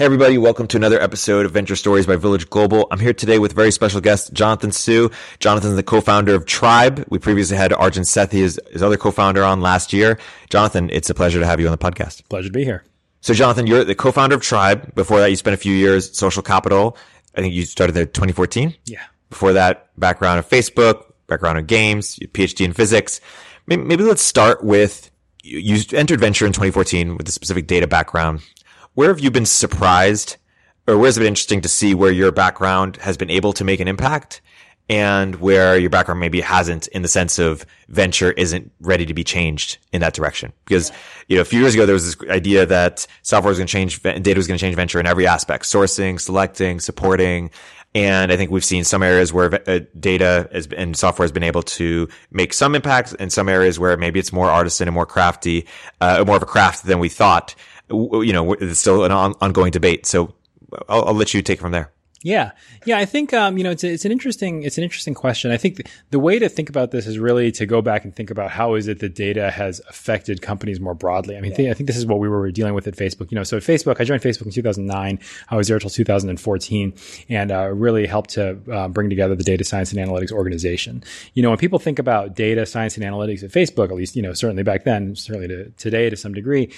Hey, everybody. Welcome to another episode of Venture Stories by Village Global. I'm here today with very special guest, Jonathan Hsu. Jonathan's the co-founder of Tribe. We previously had Arjun Sethi, his, his other co-founder on last year. Jonathan, it's a pleasure to have you on the podcast. Pleasure to be here. So, Jonathan, you're the co-founder of Tribe. Before that, you spent a few years Social Capital. I think you started there 2014. Yeah. Before that, background of Facebook, background of games, PhD in physics. Maybe, maybe let's start with you entered venture in 2014 with a specific data background where have you been surprised or where's it been interesting to see where your background has been able to make an impact and where your background maybe hasn't in the sense of venture isn't ready to be changed in that direction. Because, you know, a few years ago, there was this idea that software was going to change, data was going to change venture in every aspect, sourcing, selecting, supporting. And I think we've seen some areas where uh, data has, and software has been able to make some impact and some areas where maybe it's more artisan and more crafty, uh, more of a craft than we thought you know, it's still an on- ongoing debate. So I'll, I'll, let you take it from there. Yeah, yeah. I think um, you know it's it's an interesting it's an interesting question. I think th- the way to think about this is really to go back and think about how is it that data has affected companies more broadly. I mean, yeah. th- I think this is what we were dealing with at Facebook. You know, so at Facebook, I joined Facebook in 2009. I was there until 2014, and uh, really helped to uh, bring together the data science and analytics organization. You know, when people think about data science and analytics at Facebook, at least you know certainly back then, certainly to today to some degree,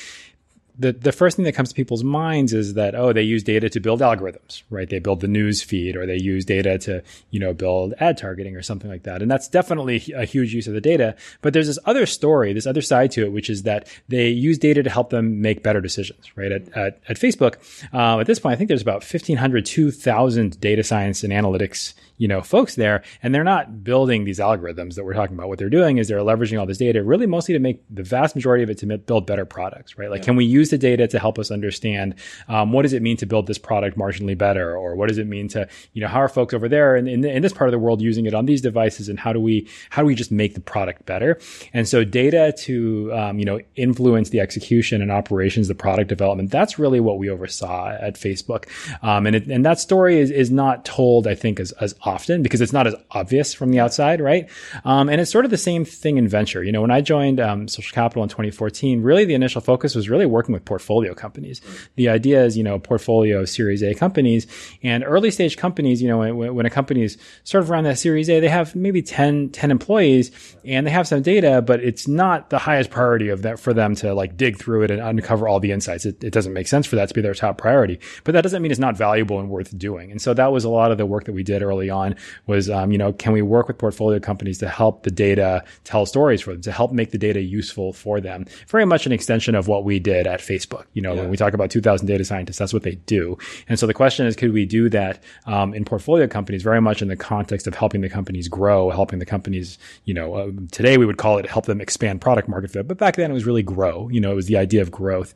the, the first thing that comes to people's minds is that oh they use data to build algorithms right? They build the news feed or they use data to you know build ad targeting or something like that. And that's definitely a huge use of the data. But there's this other story this other side to it which is that they use data to help them make better decisions right? At, at, at facebook uh, at this point i think there's about 1500 2000 data science and analytics you know folks there and they're not building these algorithms that we're talking about. What they're doing is they're leveraging all this data really mostly to make the vast majority of it to build better products right? Like yeah. can we use the data to help us understand um, what does it mean to build this product marginally better? Or what does it mean to you know how are folks over there in, in, in this part of the world using it on these devices? And how do we how do we just make the product better? And so data to um, you know influence the execution and operations the product development that's really what we oversaw at facebook. Um, and it, and that story is, is not told i think as, as often because it's not as obvious from the outside, right? Um, and it's sort of the same thing in venture. You know, when I joined um, Social Capital in 2014, really the initial focus was really working with portfolio companies. The idea is, you know, portfolio Series A companies and early stage companies. You know, when, when a company is sort of around that Series A, they have maybe 10, 10 employees and they have some data, but it's not the highest priority of that for them to like dig through it and uncover all the insights. It, it doesn't make sense for that to be their top priority, but that doesn't mean it's not valuable and worth doing. And so that was a lot of the work that we did early on was, um, you know, can we work with portfolio companies to help the data tell stories for them, to help make the data useful for them? Very much an extension of what we did at Facebook. You know, yeah. when we talk about 2000 data scientists, that's what they do. And so the question is, could we do that um, in portfolio companies very much in the context of helping the companies grow, helping the companies, you know, uh, today we would call it help them expand product market fit, but back then it was really grow. You know, it was the idea of growth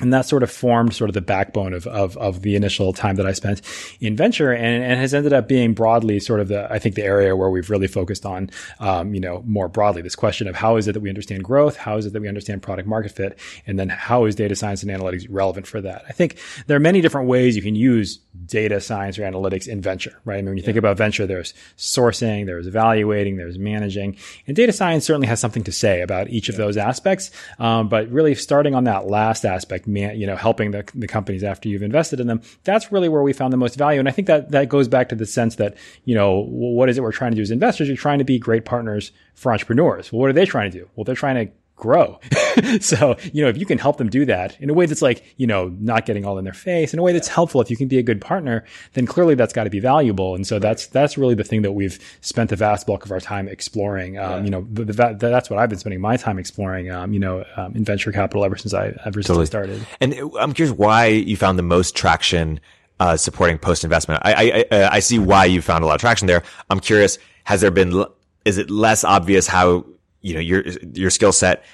and that sort of formed sort of the backbone of, of, of the initial time that I spent in venture and, and has ended up being broadly sort of the, I think the area where we've really focused on, um, you know, more broadly this question of how is it that we understand growth? How is it that we understand product market fit? And then how is data science and analytics relevant for that? I think there are many different ways you can use data science or analytics in venture, right? I mean, when you yeah. think about venture, there's sourcing, there's evaluating, there's managing, and data science certainly has something to say about each yeah. of those aspects. Um, but really starting on that last aspect, man, you know, helping the, the companies after you've invested in them, that's really where we found the most value. And I think that that goes back to the sense that, you know, what is it we're trying to do as investors? You're trying to be great partners for entrepreneurs. Well, what are they trying to do? Well, they're trying to grow. so, you know, if you can help them do that in a way that's like, you know, not getting all in their face, in a way that's helpful, if you can be a good partner, then clearly that's got to be valuable. And so that's, that's really the thing that we've spent the vast bulk of our time exploring. Um, yeah. you know, the, the, that's what I've been spending my time exploring, um, you know, um, in venture capital ever since I, ever since totally. I started. And I'm curious why you found the most traction, uh, supporting post investment. I, I, I see why you found a lot of traction there. I'm curious, has there been, is it less obvious how you know, your, your skill set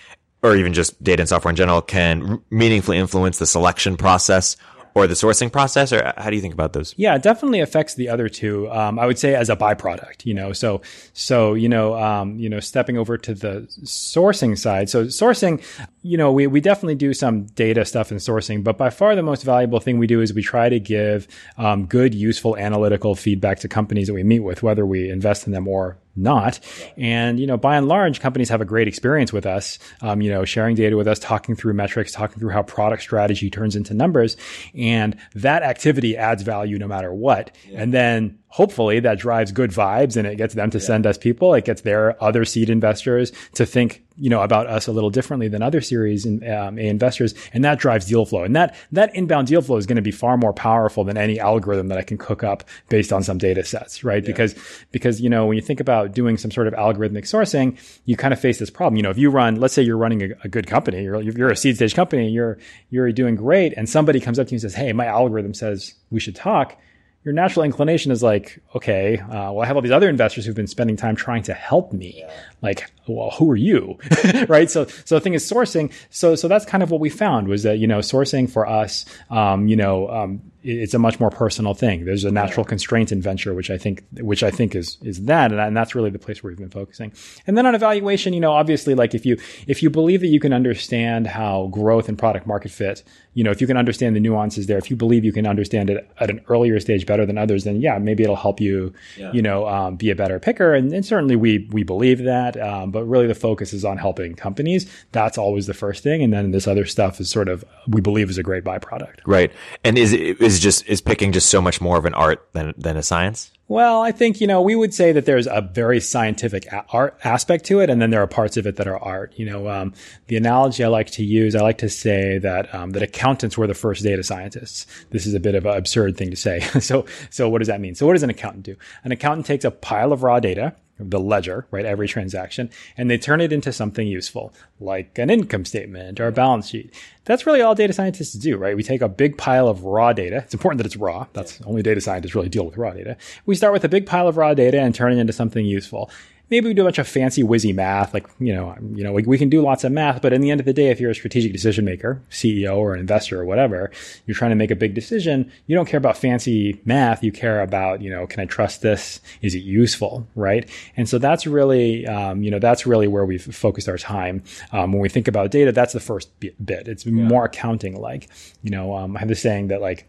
or even just data and software in general can meaningfully influence the selection process? or the sourcing process, or how do you think about those? Yeah, it definitely affects the other two. Um, I would say as a byproduct, you know. So, so you know, um, you know, stepping over to the sourcing side. So, sourcing, you know, we we definitely do some data stuff in sourcing, but by far the most valuable thing we do is we try to give um, good, useful analytical feedback to companies that we meet with, whether we invest in them or not. And, you know, by and large, companies have a great experience with us, um, you know, sharing data with us, talking through metrics, talking through how product strategy turns into numbers. And that activity adds value no matter what. Yeah. And then hopefully that drives good vibes and it gets them to yeah. send us people. It gets their other seed investors to think, you know, about us a little differently than other series in, um, A investors. And that drives deal flow. And that, that inbound deal flow is going to be far more powerful than any algorithm that I can cook up based on some data sets, right? Yeah. Because, because, you know, when you think about doing some sort of algorithmic sourcing, you kind of face this problem. You know, if you run, let's say you're running a, a good company, you're, you're a seed stage company, you're, you're doing great. And somebody comes up to you and says, Hey, my algorithm says we should talk your natural inclination is like, okay, uh, well, I have all these other investors who've been spending time trying to help me. Yeah. Like, well, who are you? right. So, so the thing is sourcing. So, so that's kind of what we found was that, you know, sourcing for us, um, you know, um, it's a much more personal thing. There's a natural constraint in venture, which I think, which I think is, is that. And, and that's really the place where we've been focusing. And then on evaluation, you know, obviously, like if you, if you believe that you can understand how growth and product market fit, you know, if you can understand the nuances there, if you believe you can understand it at an earlier stage better than others, then yeah, maybe it'll help you, yeah. you know, um, be a better picker. And, and, certainly we, we believe that. Um, but really the focus is on helping companies. That's always the first thing. And then this other stuff is sort of, we believe is a great byproduct. Right. And is, is just, is picking just so much more of an art than, than a science? Well, I think, you know, we would say that there's a very scientific a- art aspect to it. And then there are parts of it that are art. You know, um, the analogy I like to use, I like to say that, um, that accountants were the first data scientists. This is a bit of an absurd thing to say. so, so what does that mean? So what does an accountant do? An accountant takes a pile of raw data the ledger, right? Every transaction, and they turn it into something useful, like an income statement or a balance sheet. That's really all data scientists do, right? We take a big pile of raw data. It's important that it's raw. That's only data scientists really deal with raw data. We start with a big pile of raw data and turn it into something useful maybe we do a bunch of fancy whizzy math, like you know, you know, we, we, can do lots of math. But in the end of the day, if you're a strategic decision maker, CEO or an investor or whatever, you're trying to make a big decision. You don't care about fancy math. You care about you know, can I trust this? Is it useful? Right? And so that's really um, you know that's really where we've focused our time um, when we think about data. That's the first bit. It's yeah. more accounting like. You know, um, I have this saying that like,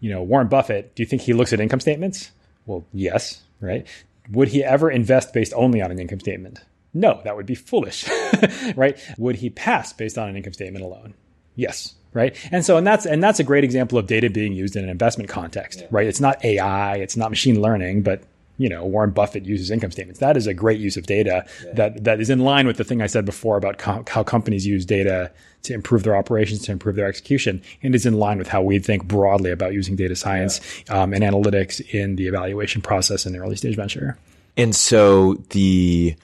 you know, Warren Buffett. Do you think he looks at income statements? Well, yes, right? Would he ever invest based only on an income statement? No, that would be foolish, right? Would he pass based on an income statement alone? Yes, right? And so, and that's and that's a great example of data being used in an investment context, yeah. right? It's not AI, it's not machine learning, but you know, Warren Buffett uses income statements. That is a great use of data yeah. that that is in line with the thing I said before about co- how companies use data to improve their operations, to improve their execution, and is in line with how we think broadly about using data science yeah. um, and analytics in the evaluation process in the early stage venture. And so the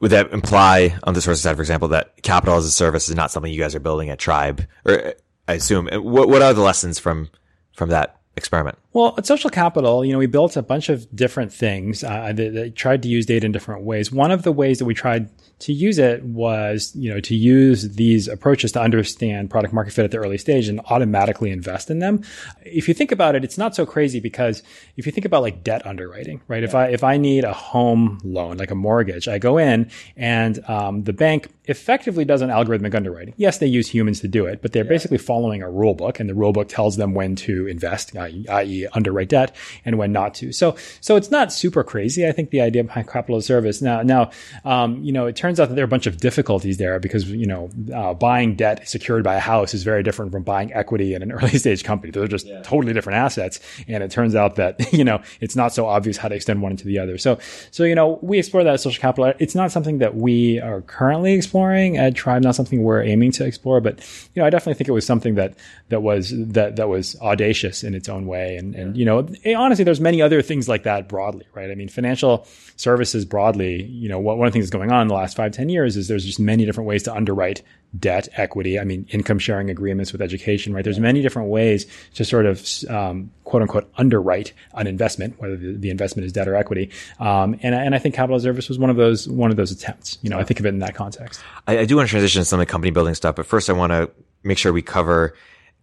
would that imply on the source side, for example, that capital as a service is not something you guys are building at Tribe, or I assume. What what are the lessons from from that experiment? Well, at Social Capital, you know, we built a bunch of different things uh, that, that, tried to use data in different ways. One of the ways that we tried to use it was, you know, to use these approaches to understand product market fit at the early stage and automatically invest in them. If you think about it, it's not so crazy because if you think about like debt underwriting, right? Yeah. If I if I need a home loan, like a mortgage, I go in and um, the bank effectively does an algorithmic underwriting. Yes, they use humans to do it, but they're yeah. basically following a rule book, and the rule book tells them when to invest, i.e., underwrite debt, and when not to. So, so it's not super crazy. I think the idea behind capital service. Now, now, um, you know, it turns out that there are a bunch of difficulties there because you know, uh, buying debt secured by a house is very different from buying equity in an early stage company. They're just yeah. totally different assets, and it turns out that you know it's not so obvious how to extend one into the other. So, so you know, we explore that social capital. It's not something that we are currently exploring at Tribe, not something we're aiming to explore, but you know, I definitely think it was something that that was that that was audacious in its own way. And and you know, honestly, there's many other things like that broadly, right? I mean, financial services broadly, you know, what, one of the things that's going on in the last five ten years is there's just many different ways to underwrite debt, equity. I mean, income sharing agreements with education, right? There's many different ways to sort of um, quote unquote underwrite an investment, whether the, the investment is debt or equity. Um, and, and I think capital service was one of those one of those attempts. You know, I think of it in that context. I, I do want to transition to some of the company building stuff, but first I want to make sure we cover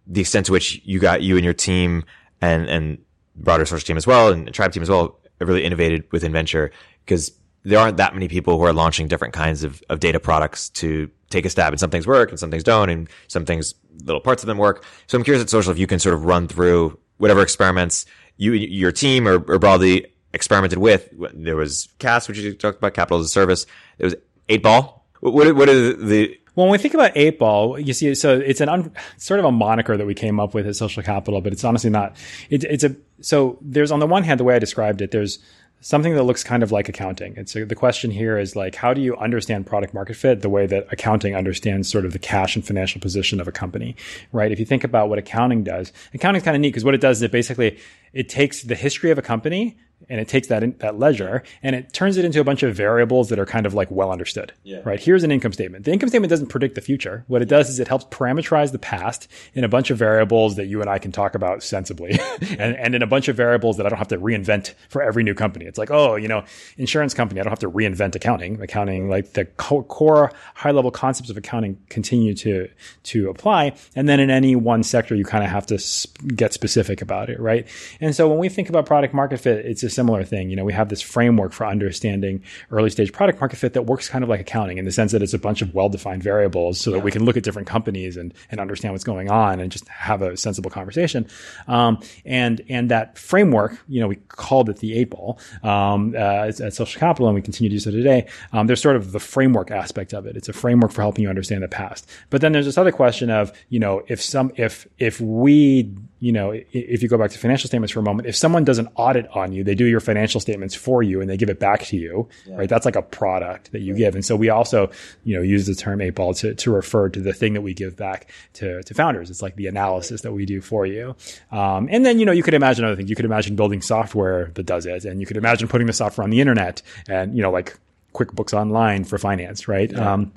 the extent to which you got you and your team and, and broader source team as well and tribe team as well really innovated with Inventure because there aren't that many people who are launching different kinds of, of data products to take a stab and some things work and some things don't and some things little parts of them work. So I'm curious at social if you can sort of run through whatever experiments you, your team or, or broadly experimented with. There was CAS, which you talked about, capital as a service. There was eight ball. What, what are the, well, when we think about eight ball, you see, so it's an un, sort of a moniker that we came up with at Social Capital, but it's honestly not. It, it's a so there's on the one hand the way I described it. There's something that looks kind of like accounting. And so the question here is like, how do you understand product market fit the way that accounting understands sort of the cash and financial position of a company, right? If you think about what accounting does, accounting is kind of neat because what it does is it basically it takes the history of a company and it takes that in, that ledger and it turns it into a bunch of variables that are kind of like well understood. Yeah. Right. Here's an income statement. The income statement doesn't predict the future. What it does is it helps parameterize the past in a bunch of variables that you and I can talk about sensibly, and, and in a bunch of variables that I don't have to reinvent for every new company. It's like, oh, you know, insurance company, I don't have to reinvent accounting. Accounting, like the co- core high level concepts of accounting, continue to to apply. And then in any one sector, you kind of have to sp- get specific about it, right? And so when we think about product market fit, it's a similar thing. You know, we have this framework for understanding early stage product market fit that works kind of like accounting in the sense that it's a bunch of well defined variables so yeah. that we can look at different companies and, and understand what's going on and just have a sensible conversation. Um, and, and that framework, you know, we called it the eight ball, um, uh, at Social Capital and we continue to do so today. Um, there's sort of the framework aspect of it. It's a framework for helping you understand the past. But then there's this other question of, you know, if some, if, if we, you know, if you go back to financial statements for a moment, if someone does an audit on you, they do your financial statements for you and they give it back to you, yeah. right? That's like a product that you right. give. And so we also, you know, use the term eight ball to, to refer to the thing that we give back to, to founders. It's like the analysis that we do for you. Um, and then, you know, you could imagine other things. You could imagine building software that does it and you could imagine putting the software on the internet and, you know, like QuickBooks Online for finance, right? Yeah. Um,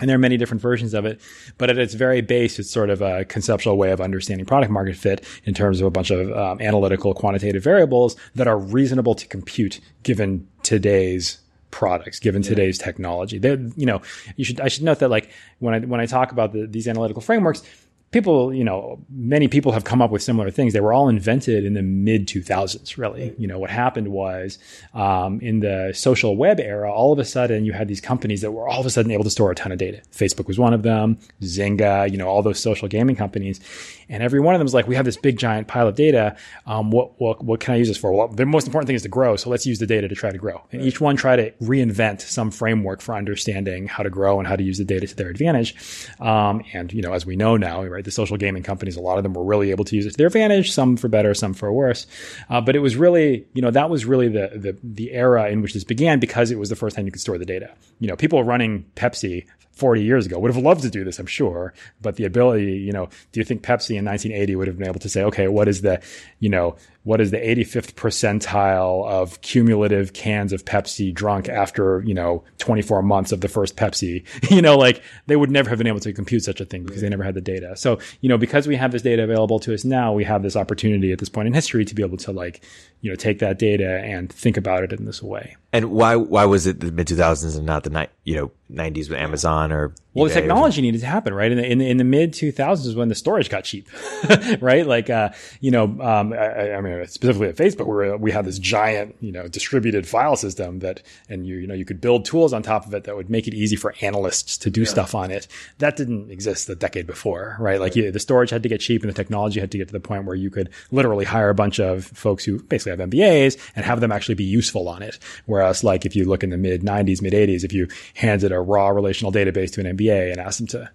and there are many different versions of it, but at its very base, it's sort of a conceptual way of understanding product market fit in terms of a bunch of um, analytical quantitative variables that are reasonable to compute given today's products, given yeah. today's technology. They're, you know, you should, I should note that like when I, when I talk about the, these analytical frameworks, people, you know, many people have come up with similar things. They were all invented in the mid 2000s, really. You know, what happened was um, in the social web era, all of a sudden you had these companies that were all of a sudden able to store a ton of data. Facebook was one of them, Zynga, you know, all those social gaming companies. And every one of them is like, we have this big giant pile of data. Um, what, what, what can I use this for? Well, the most important thing is to grow. So let's use the data to try to grow. And each one try to reinvent some framework for understanding how to grow and how to use the data to their advantage. Um, and, you know, as we know now, right, the social gaming companies, a lot of them were really able to use it to their advantage, some for better, some for worse. Uh, but it was really, you know, that was really the, the, the era in which this began because it was the first time you could store the data. You know, people running Pepsi 40 years ago would have loved to do this, I'm sure. But the ability, you know, do you think Pepsi in 1980 would have been able to say, okay, what is the, you know, what is the 85th percentile of cumulative cans of Pepsi drunk after, you know, 24 months of the first Pepsi? you know, like they would never have been able to compute such a thing because they never had the data. So, you know, because we have this data available to us now, we have this opportunity at this point in history to be able to like, you know, take that data and think about it in this way. And why why was it the mid 2000s and not the night, you know, 90s with Amazon or well, the technology needed to happen, right? In the, in the, in the mid 2000s is when the storage got cheap, right? Like, uh, you know, um, I, I, mean, specifically at Facebook, where we had this giant, you know, distributed file system that, and you, you know, you could build tools on top of it that would make it easy for analysts to do yeah. stuff on it. That didn't exist a decade before, right? Like, the storage had to get cheap and the technology had to get to the point where you could literally hire a bunch of folks who basically have MBAs and have them actually be useful on it. Whereas, like, if you look in the mid 90s, mid 80s, if you handed a raw relational database to an MBA, and ask them to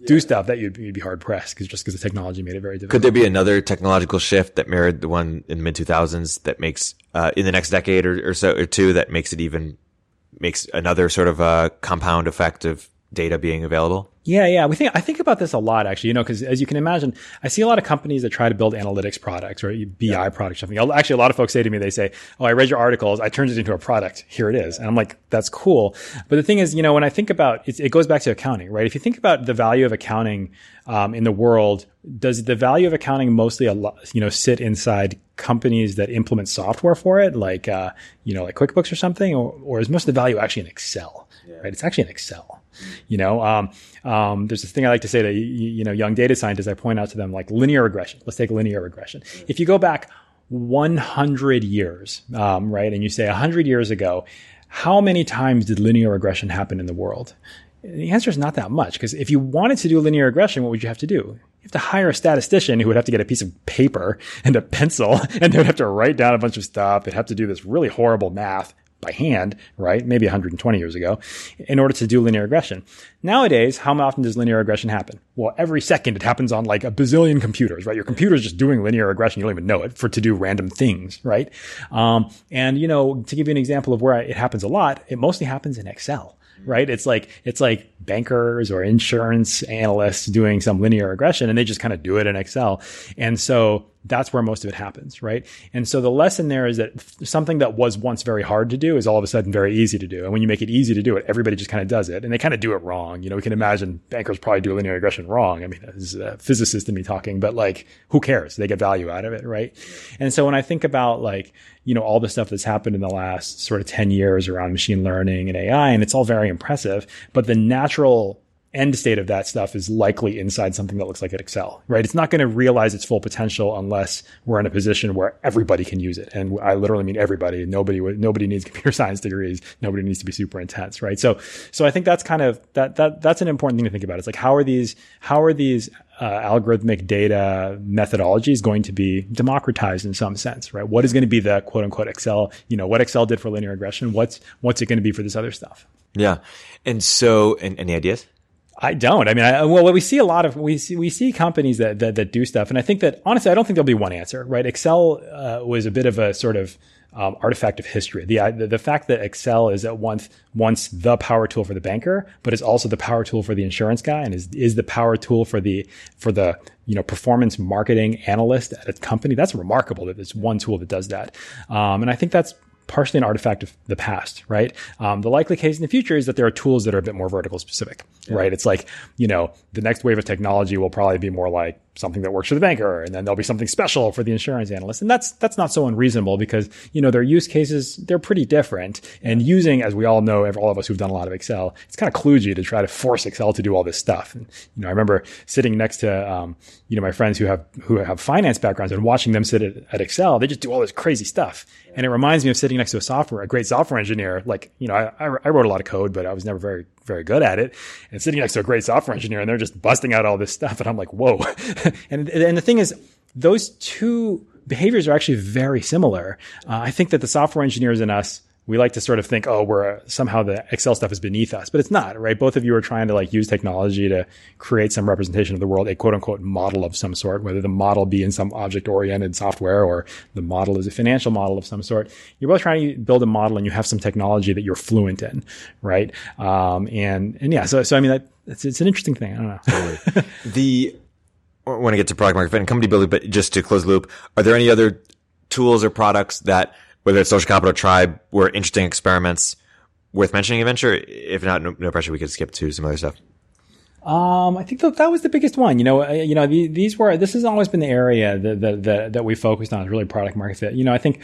yeah. do stuff that you'd, you'd be hard pressed because just because the technology made it very difficult. Could there be another technological shift that mirrored the one in the mid 2000s that makes uh, in the next decade or, or, so or two that makes it even makes another sort of a compound effect of data being available? Yeah, yeah. We think I think about this a lot actually, you know, because as you can imagine, I see a lot of companies that try to build analytics products or BI yeah. products. Something. Actually, a lot of folks say to me, they say, "Oh, I read your articles. I turned it into a product. Here it is." And I'm like, "That's cool." But the thing is, you know, when I think about it, it goes back to accounting, right? If you think about the value of accounting um, in the world, does the value of accounting mostly, a lot, you know, sit inside companies that implement software for it, like uh, you know, like QuickBooks or something, or, or is most of the value actually in Excel? Yeah. Right? It's actually in Excel You know, um, um, there's this thing I like to say that you, you know young data scientists. I point out to them like linear regression. Let's take linear regression. If you go back 100 years, um, right, and you say 100 years ago, how many times did linear regression happen in the world? The answer is not that much because if you wanted to do linear regression, what would you have to do? You have to hire a statistician who would have to get a piece of paper and a pencil and they would have to write down a bunch of stuff. They'd have to do this really horrible math by hand, right? Maybe 120 years ago in order to do linear regression. Nowadays, how often does linear regression happen? Well, every second it happens on like a bazillion computers, right? Your computer is just doing linear regression. You don't even know it for to do random things, right? Um, and you know, to give you an example of where it happens a lot, it mostly happens in Excel right? It's like it's like bankers or insurance analysts doing some linear regression and they just kind of do it in Excel. And so that's where most of it happens, right? And so the lesson there is that something that was once very hard to do is all of a sudden very easy to do. And when you make it easy to do it, everybody just kind of does it and they kind of do it wrong. You know, we can imagine bankers probably do linear regression wrong. I mean, this is a physicist in me talking, but like, who cares? They get value out of it, right? And so when I think about like, you know, all the stuff that's happened in the last sort of 10 years around machine learning and AI, and it's all very impressive, but the natural natural end state of that stuff is likely inside something that looks like an Excel, right? It's not going to realize its full potential unless we're in a position where everybody can use it. And I literally mean everybody. Nobody, nobody needs computer science degrees. Nobody needs to be super intense, right? So, so I think that's kind of, that, that, that's an important thing to think about. It's like, how are these, how are these, uh, algorithmic data methodologies going to be democratized in some sense, right? What is going to be the quote unquote Excel, you know, what Excel did for linear regression? What's, what's it going to be for this other stuff? Yeah. And so, and, any ideas? I don't. I mean, I, well, we see a lot of we see we see companies that, that, that do stuff, and I think that honestly, I don't think there'll be one answer. Right? Excel uh, was a bit of a sort of um, artifact of history. The, the, the fact that Excel is at once once the power tool for the banker, but is also the power tool for the insurance guy, and is is the power tool for the for the you know performance marketing analyst at a company. That's remarkable that there's one tool that does that, um, and I think that's partially an artifact of the past, right? Um, the likely case in the future is that there are tools that are a bit more vertical specific, yeah. right? It's like, you know, the next wave of technology will probably be more like something that works for the banker and then there'll be something special for the insurance analyst. And that's that's not so unreasonable because you know their use cases they're pretty different. And using as we all know all of us who've done a lot of excel it's kind of kludgy to try to force excel to do all this stuff. And you know i remember sitting next to um, you know my friends who have who have finance backgrounds and watching them sit at, at excel they just do all this crazy stuff. And it reminds me of sitting next to a software a great software engineer. Like you know i, I wrote a lot of code but i was never very very good at it and sitting next to a great software engineer and they're just busting out all this stuff and I'm like, whoa. and, and the thing is, those two behaviors are actually very similar. Uh, I think that the software engineers in us we like to sort of think, oh, we're somehow the Excel stuff is beneath us, but it's not, right? Both of you are trying to like use technology to create some representation of the world, a quote unquote model of some sort, whether the model be in some object oriented software or the model is a financial model of some sort. You're both trying to build a model and you have some technology that you're fluent in, right? Um, and, and yeah, so, so I mean, that, it's, it's an interesting thing. I don't know. Totally. the, when I get to product market fit and company building, but just to close the loop, are there any other tools or products that whether it's social capital tribe were interesting experiments worth mentioning adventure if not no, no, pressure we could skip to some other stuff um, I think that that was the biggest one. You know, uh, you know, these were this has always been the area that that that, that we focused on is really product market fit. You know, I think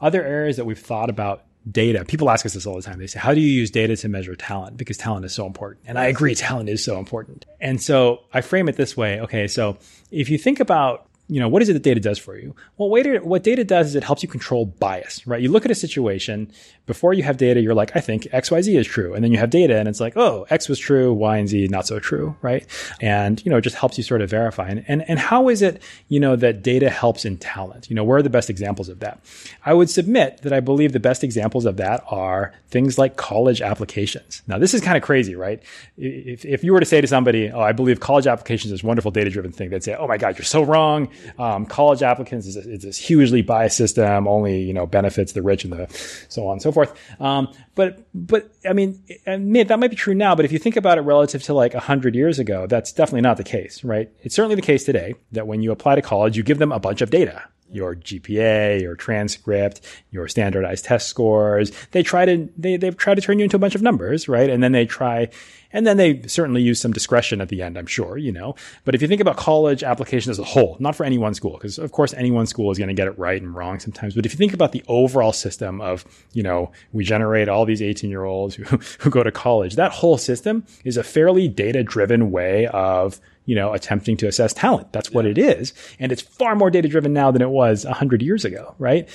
other areas that we've thought about data. People ask us this all the time. They say, "How do you use data to measure talent?" Because talent is so important, and I agree, talent is so important. And so I frame it this way. Okay, so if you think about you know, what is it that data does for you? Well, what data does is it helps you control bias, right? You look at a situation before you have data, you're like, I think XYZ is true. And then you have data and it's like, oh, X was true, Y and Z not so true, right? And, you know, it just helps you sort of verify. And, and, and how is it, you know, that data helps in talent? You know, where are the best examples of that? I would submit that I believe the best examples of that are things like college applications. Now, this is kind of crazy, right? If, if you were to say to somebody, oh, I believe college applications is a wonderful data driven thing, they'd say, oh my God, you're so wrong. Um, college applicants is, a, is this hugely biased system, only, you know, benefits the rich and the so on and so forth. Um, but, but I mean, that might be true now, but if you think about it relative to like hundred years ago, that's definitely not the case, right? It's certainly the case today that when you apply to college, you give them a bunch of data your GPA, your transcript, your standardized test scores. They try to they they try to turn you into a bunch of numbers, right? And then they try and then they certainly use some discretion at the end, I'm sure, you know. But if you think about college application as a whole, not for any one school, because of course any one school is going to get it right and wrong sometimes. But if you think about the overall system of, you know, we generate all these 18 year olds who, who go to college, that whole system is a fairly data driven way of you know, attempting to assess talent. That's what it is. And it's far more data driven now than it was a hundred years ago, right?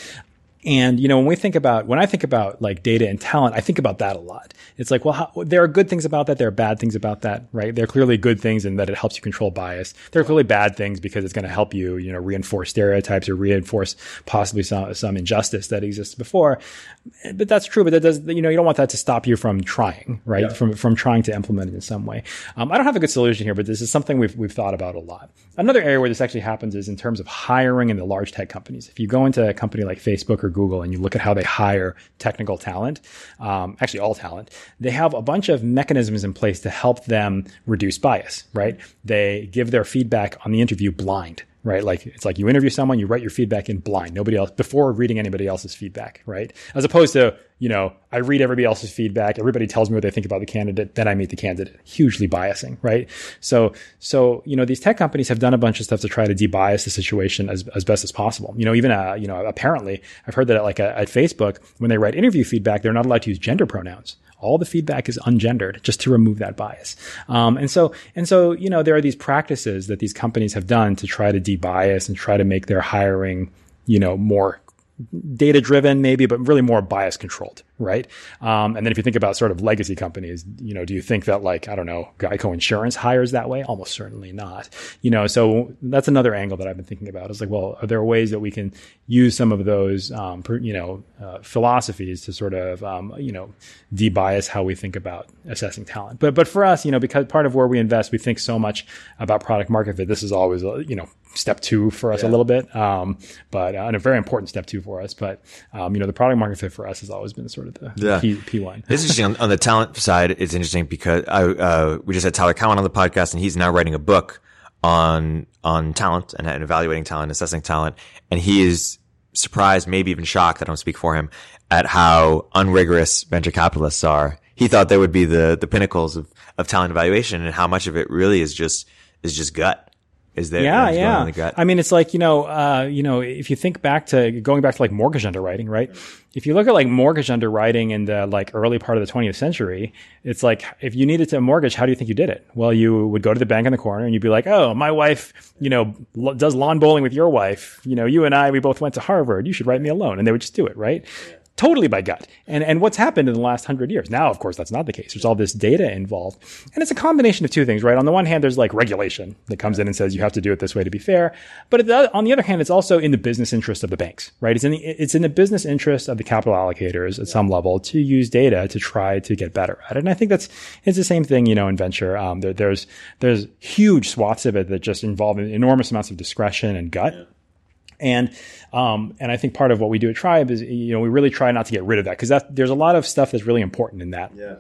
And, you know, when we think about, when I think about like data and talent, I think about that a lot. It's like, well, how, there are good things about that. There are bad things about that, right? There are clearly good things in that it helps you control bias. There are clearly bad things because it's going to help you, you know, reinforce stereotypes or reinforce possibly some, some injustice that exists before. But that's true. But that does, you know, you don't want that to stop you from trying, right? Yeah. From, from trying to implement it in some way. Um, I don't have a good solution here, but this is something we've, we've thought about a lot. Another area where this actually happens is in terms of hiring in the large tech companies. If you go into a company like Facebook or Google and you look at how they hire technical talent, um, actually all talent, they have a bunch of mechanisms in place to help them reduce bias, right? They give their feedback on the interview blind right? Like it's like you interview someone, you write your feedback in blind, nobody else before reading anybody else's feedback, right? As opposed to, you know, I read everybody else's feedback, everybody tells me what they think about the candidate, then I meet the candidate. Hugely biasing, right? So, so, you know, these tech companies have done a bunch of stuff to try to debias the situation as, as best as possible. You know, even, uh, you know, apparently I've heard that at, like uh, at Facebook, when they write interview feedback, they're not allowed to use gender pronouns all the feedback is ungendered just to remove that bias. Um, and so, and so, you know, there are these practices that these companies have done to try to debias and try to make their hiring, you know, more data driven maybe, but really more bias controlled, right? Um, and then if you think about sort of legacy companies, you know, do you think that like, I don't know, Geico Insurance hires that way? Almost certainly not. You know, so that's another angle that I've been thinking about is like, well, are there ways that we can use some of those, um, per, you know, uh, philosophies to sort of, um, you know, debias how we think about assessing talent? But, but for us, you know, because part of where we invest, we think so much about product market fit. This is always, you know, step two for us yeah. a little bit, um, but uh, and a very important step two for us. But um, you know, the product market fit for us has always been sort of the yeah. P, P1. It's interesting on, on, the talent side. It's interesting because I, uh, we just had Tyler Cowen on the podcast, and he's now writing a book on on talent and, and evaluating talent, assessing talent, and he is surprised, maybe even shocked. That I don't speak for him at how unrigorous venture capitalists are. He thought they would be the the pinnacles of of talent evaluation, and how much of it really is just is just gut is there yeah yeah i mean it's like you know uh, you know if you think back to going back to like mortgage underwriting right if you look at like mortgage underwriting in the like early part of the 20th century it's like if you needed to mortgage how do you think you did it? Well you would go to the bank in the corner and you'd be like oh my wife you know does lawn bowling with your wife. You know you and i we both went to harvard. You should write me a loan. And they would just do it right? yeah totally by gut. And, and what's happened in the last hundred years? Now, of course, that's not the case. There's all this data involved. And it's a combination of two things, right? On the one hand, there's like regulation that comes in and says you have to do it this way to be fair. But the, on the other hand, it's also in the business interest of the banks, right? It's in the, it's in the business interest of the capital allocators at some level to use data to try to get better at it. And I think that's, it's the same thing, you know, in venture. Um, there, there's, there's huge swaths of it that just involve enormous amounts of discretion and gut. Yeah. And um, and I think part of what we do at Tribe is you know we really try not to get rid of that because that there's a lot of stuff that's really important in that. Yeah.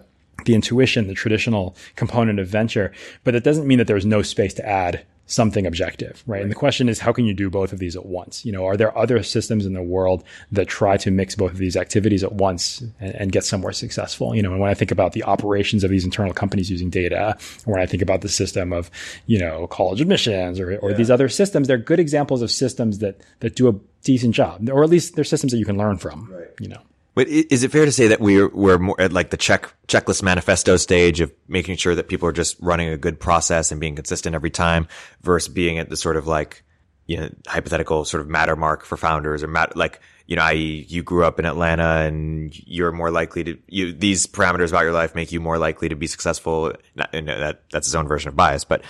The intuition, the traditional component of venture, but it doesn't mean that there's no space to add something objective, right? right? And the question is, how can you do both of these at once? You know, are there other systems in the world that try to mix both of these activities at once and, and, get somewhere successful? You know, and when I think about the operations of these internal companies using data, or when I think about the system of, you know, college admissions or, or yeah. these other systems, they're good examples of systems that, that do a decent job, or at least they're systems that you can learn from, right. you know. But is it fair to say that we're we're more at like the check checklist manifesto stage of making sure that people are just running a good process and being consistent every time, versus being at the sort of like you know hypothetical sort of Mattermark for founders or like you know, i.e., you grew up in Atlanta and you're more likely to you these parameters about your life make you more likely to be successful. Not, that that's his own version of bias, but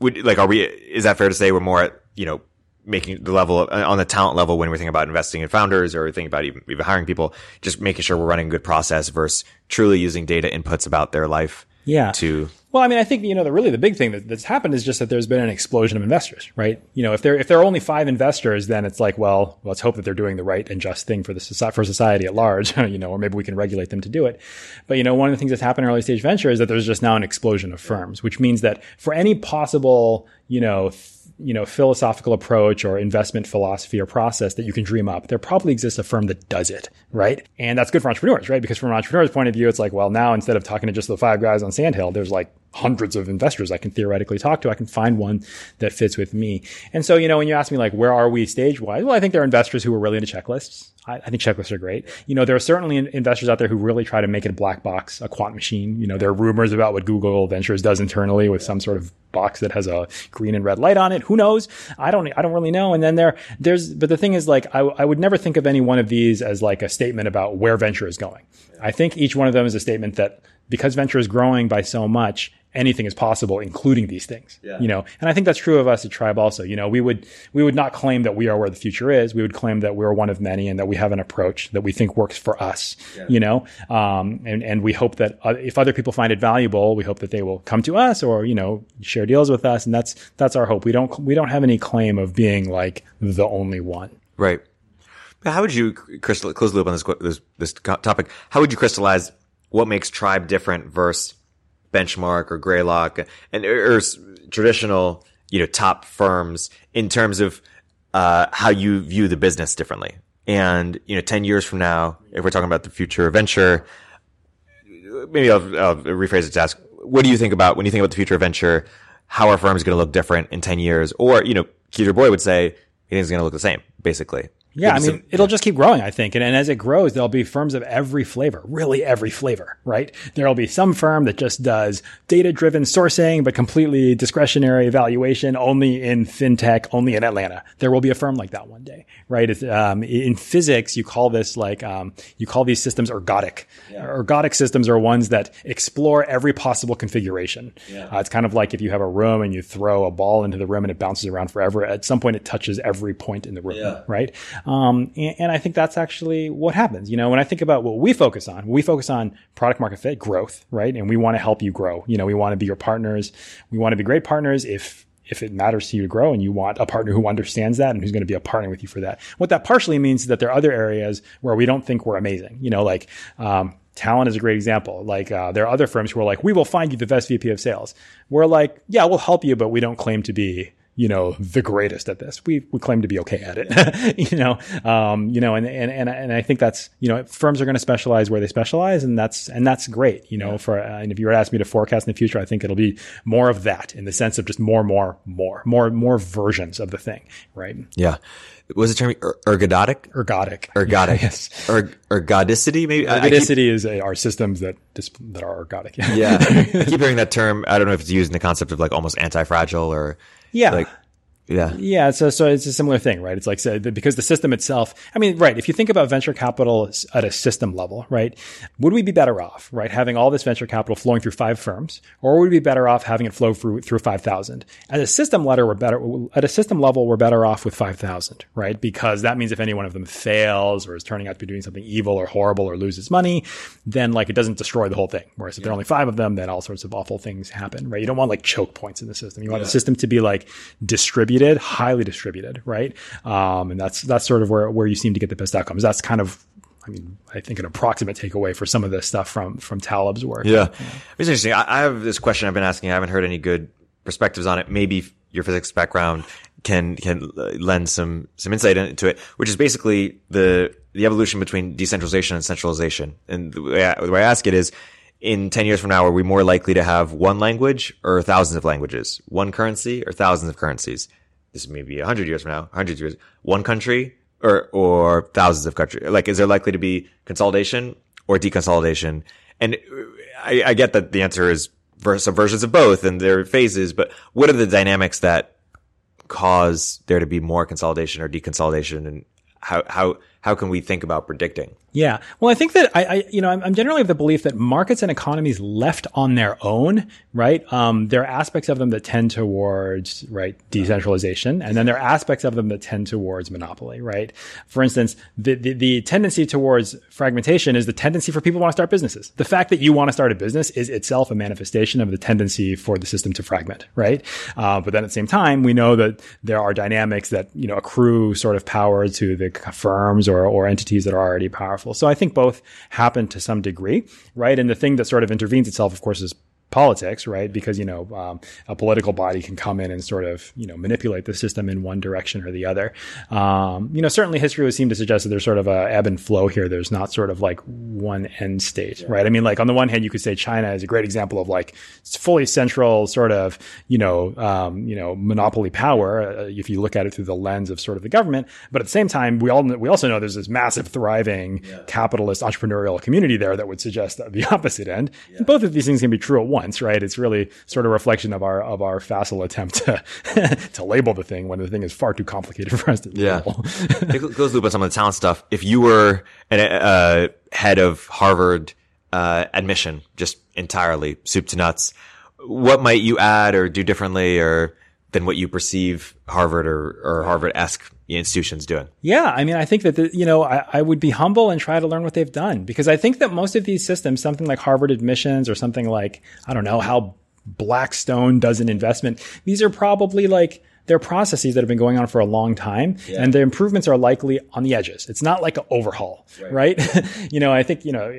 would like are we? Is that fair to say we're more at you know making the level of, on the talent level when we're thinking about investing in founders or thinking about even, even hiring people, just making sure we're running a good process versus truly using data inputs about their life. Yeah. To well, I mean, I think you know the really the big thing that, that's happened is just that there's been an explosion of investors, right? You know, if there if there are only five investors, then it's like, well, let's hope that they're doing the right and just thing for the for society at large, you know, or maybe we can regulate them to do it. But you know, one of the things that's happened in early stage venture is that there's just now an explosion of firms, which means that for any possible, you know. You know, philosophical approach or investment philosophy or process that you can dream up, there probably exists a firm that does it, right? And that's good for entrepreneurs, right? Because from an entrepreneur's point of view, it's like, well, now instead of talking to just the five guys on Sandhill, there's like hundreds of investors I can theoretically talk to. I can find one that fits with me. And so, you know, when you ask me like, where are we stage wise? Well, I think there are investors who are really into checklists. I, I think checklists are great. You know, there are certainly investors out there who really try to make it a black box, a quant machine. You know, there are rumors about what Google Ventures does internally with some sort of box that has a green and red light on it. Who knows? I don't, I don't really know. And then there, there's, but the thing is like, I, I would never think of any one of these as like a statement about where venture is going. I think each one of them is a statement that because venture is growing by so much, anything is possible, including these things. Yeah. You know, and I think that's true of us at Tribe also. You know, we would we would not claim that we are where the future is. We would claim that we're one of many and that we have an approach that we think works for us. Yeah. You know, um, and and we hope that uh, if other people find it valuable, we hope that they will come to us or you know share deals with us, and that's that's our hope. We don't we don't have any claim of being like the only one. Right. How would you crystal close the loop on this this this topic? How would you crystallize what makes Tribe different versus benchmark or greylock and or, or traditional you know top firms in terms of uh, how you view the business differently. And you know 10 years from now if we're talking about the future of venture maybe I'll, I'll rephrase it to ask what do you think about when you think about the future of venture how our firm is going to look different in 10 years? Or you know Keith Boy would say it's going to look the same basically yeah, I mean, some, it'll just keep growing, I think. And, and as it grows, there'll be firms of every flavor, really every flavor, right? There'll be some firm that just does data driven sourcing, but completely discretionary evaluation only in fintech, only in Atlanta. There will be a firm like that one day, right? Um, in physics, you call this like, um, you call these systems ergodic. Yeah. Ergodic systems are ones that explore every possible configuration. Yeah. Uh, it's kind of like if you have a room and you throw a ball into the room and it bounces around forever. At some point, it touches every point in the room, yeah. right? Um, and, and, I think that's actually what happens. You know, when I think about what we focus on, we focus on product market fit, growth, right? And we want to help you grow. You know, we want to be your partners. We want to be great partners if if it matters to you to grow and you want a partner who understands that and who's going to be a partner with you for that. What that partially means is that there are other areas where we don't think we're amazing. You know, like um, Talent is a great example. Like uh, there are other firms who are like, we will find you the best VP of sales. We're like, yeah, we'll help you, but we don't claim to be you know, the greatest at this. We, we claim to be okay at it, you know, um, you know, and, and, and, and I think that's, you know, firms are going to specialize where they specialize and that's, and that's great, you know, yeah. for, uh, and if you were to ask me to forecast in the future, I think it'll be more of that in the sense of just more, more, more, more, more versions of the thing, right? Yeah. Was the term er- ergodic? Ergodic. Ergodic. yes. Er- ergodicity, maybe? Ergodicity keep, is a, are systems that dis- that are ergodic. Yeah. yeah. I keep hearing that term. I don't know if it's used in the concept of like almost anti-fragile or yeah. Like, yeah. Yeah. So, so it's a similar thing, right? It's like, so because the system itself, I mean, right. If you think about venture capital at a system level, right? Would we be better off, right? Having all this venture capital flowing through five firms, or would we be better off having it flow through, through 5,000? At a system level, we're better, at a system level, we're better off with 5,000, right? Because that means if any one of them fails or is turning out to be doing something evil or horrible or loses money, then like it doesn't destroy the whole thing. Whereas if yeah. there are only five of them, then all sorts of awful things happen, right? You don't want like choke points in the system. You want yeah. the system to be like distributed distributed, highly distributed, right? Um, and that's that's sort of where where you seem to get the best outcomes. That's kind of I mean, I think an approximate takeaway for some of this stuff from from Taleb's work. Yeah, yeah. it's interesting. I, I, have this question I've been asking. I haven't heard any good perspectives on it. Maybe your physics background can can lend some some insight into it, which is basically the the evolution between decentralization and centralization. And the way I, the way I ask it is, in 10 years from now, are we more likely to have one language or thousands of languages, one currency or thousands of currencies? This may be 100 years from now, 100 years, one country or, or thousands of countries. Like, is there likely to be consolidation or deconsolidation? And I, I get that the answer is some versions of both and their phases, but what are the dynamics that cause there to be more consolidation or deconsolidation and how, how, how can we think about predicting? Yeah. Well, I think that I, I you know, I'm, I'm, generally of the belief that markets and economies left on their own, right? Um, there are aspects of them that tend towards, right, decentralization. And then there are aspects of them that tend towards monopoly, right? For instance, the, the, the tendency towards fragmentation is the tendency for people to want to start businesses. The fact that you want to start a business is itself a manifestation of the tendency for the system to fragment, right? Uh, but then at the same time, we know that there are dynamics that, you know, accrue sort of power to the firms or, or entities that are already powerful So I think both happen to some degree, right? And the thing that sort of intervenes itself, of course, is politics, right? Because you know um, a political body can come in and sort of you know manipulate the system in one direction or the other. Um, you know, certainly history would seem to suggest that there's sort of a ebb and flow here. There's not sort of like one end state, yeah. right? I mean, like on the one hand, you could say China is a great example of like fully central sort of you know um, you know monopoly power uh, if you look at it through the lens of sort of the government. But at the same time, we all we also know there's this massive thriving yeah. capitalist entrepreneurial community there that would suggest the opposite end. Yeah. Both of these things can be true at once, right? It's really sort of a reflection of our of our facile attempt to to label the thing when the thing is far too complicated for us to yeah. label. it goes loop on some of the talent stuff. If you were a uh, head of Harvard uh, admission, just entirely soup to nuts, what might you add or do differently, or than what you perceive Harvard or, or Harvard esque institutions doing. Yeah, I mean, I think that the, you know I, I, would be humble and try to learn what they've done because I think that most of these systems, something like Harvard admissions or something like I don't know how Blackstone does an investment, these are probably like they're processes that have been going on for a long time yeah. and the improvements are likely on the edges. It's not like an overhaul, right? right? you know, I think, you know,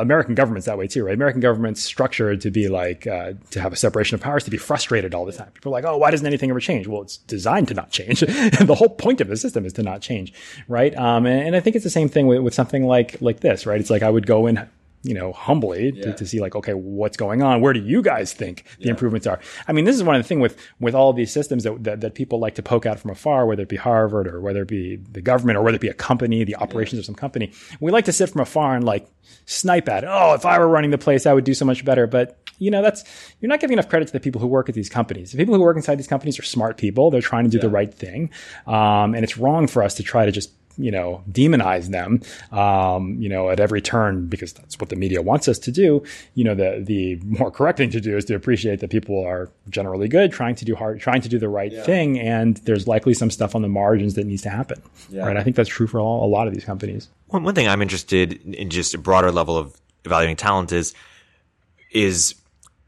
American government's that way too, right? American government's structured to be like, uh, to have a separation of powers, to be frustrated all the time. People are like, oh, why doesn't anything ever change? Well, it's designed to not change. the whole point of the system is to not change, right? Um, and, and, I think it's the same thing with, with something like, like this, right? It's like I would go in you know, humbly yeah. to, to, see like, okay, what's going on? Where do you guys think the yeah. improvements are? I mean, this is one of the things with, with all these systems that, that, that, people like to poke out from afar, whether it be Harvard or whether it be the government or whether it be a company, the operations yeah. of some company. We like to sit from afar and like snipe at it. Oh, if I were running the place, I would do so much better. But you know, that's, you're not giving enough credit to the people who work at these companies. The people who work inside these companies are smart people. They're trying to do the right thing. Um, and it's wrong for us to try to just you know, demonize them, um, you know, at every turn because that's what the media wants us to do. You know, the the more correct thing to do is to appreciate that people are generally good, trying to do hard, trying to do the right yeah. thing, and there's likely some stuff on the margins that needs to happen. Yeah. Right. I think that's true for all, a lot of these companies. One one thing I'm interested in, just a broader level of evaluating talent is is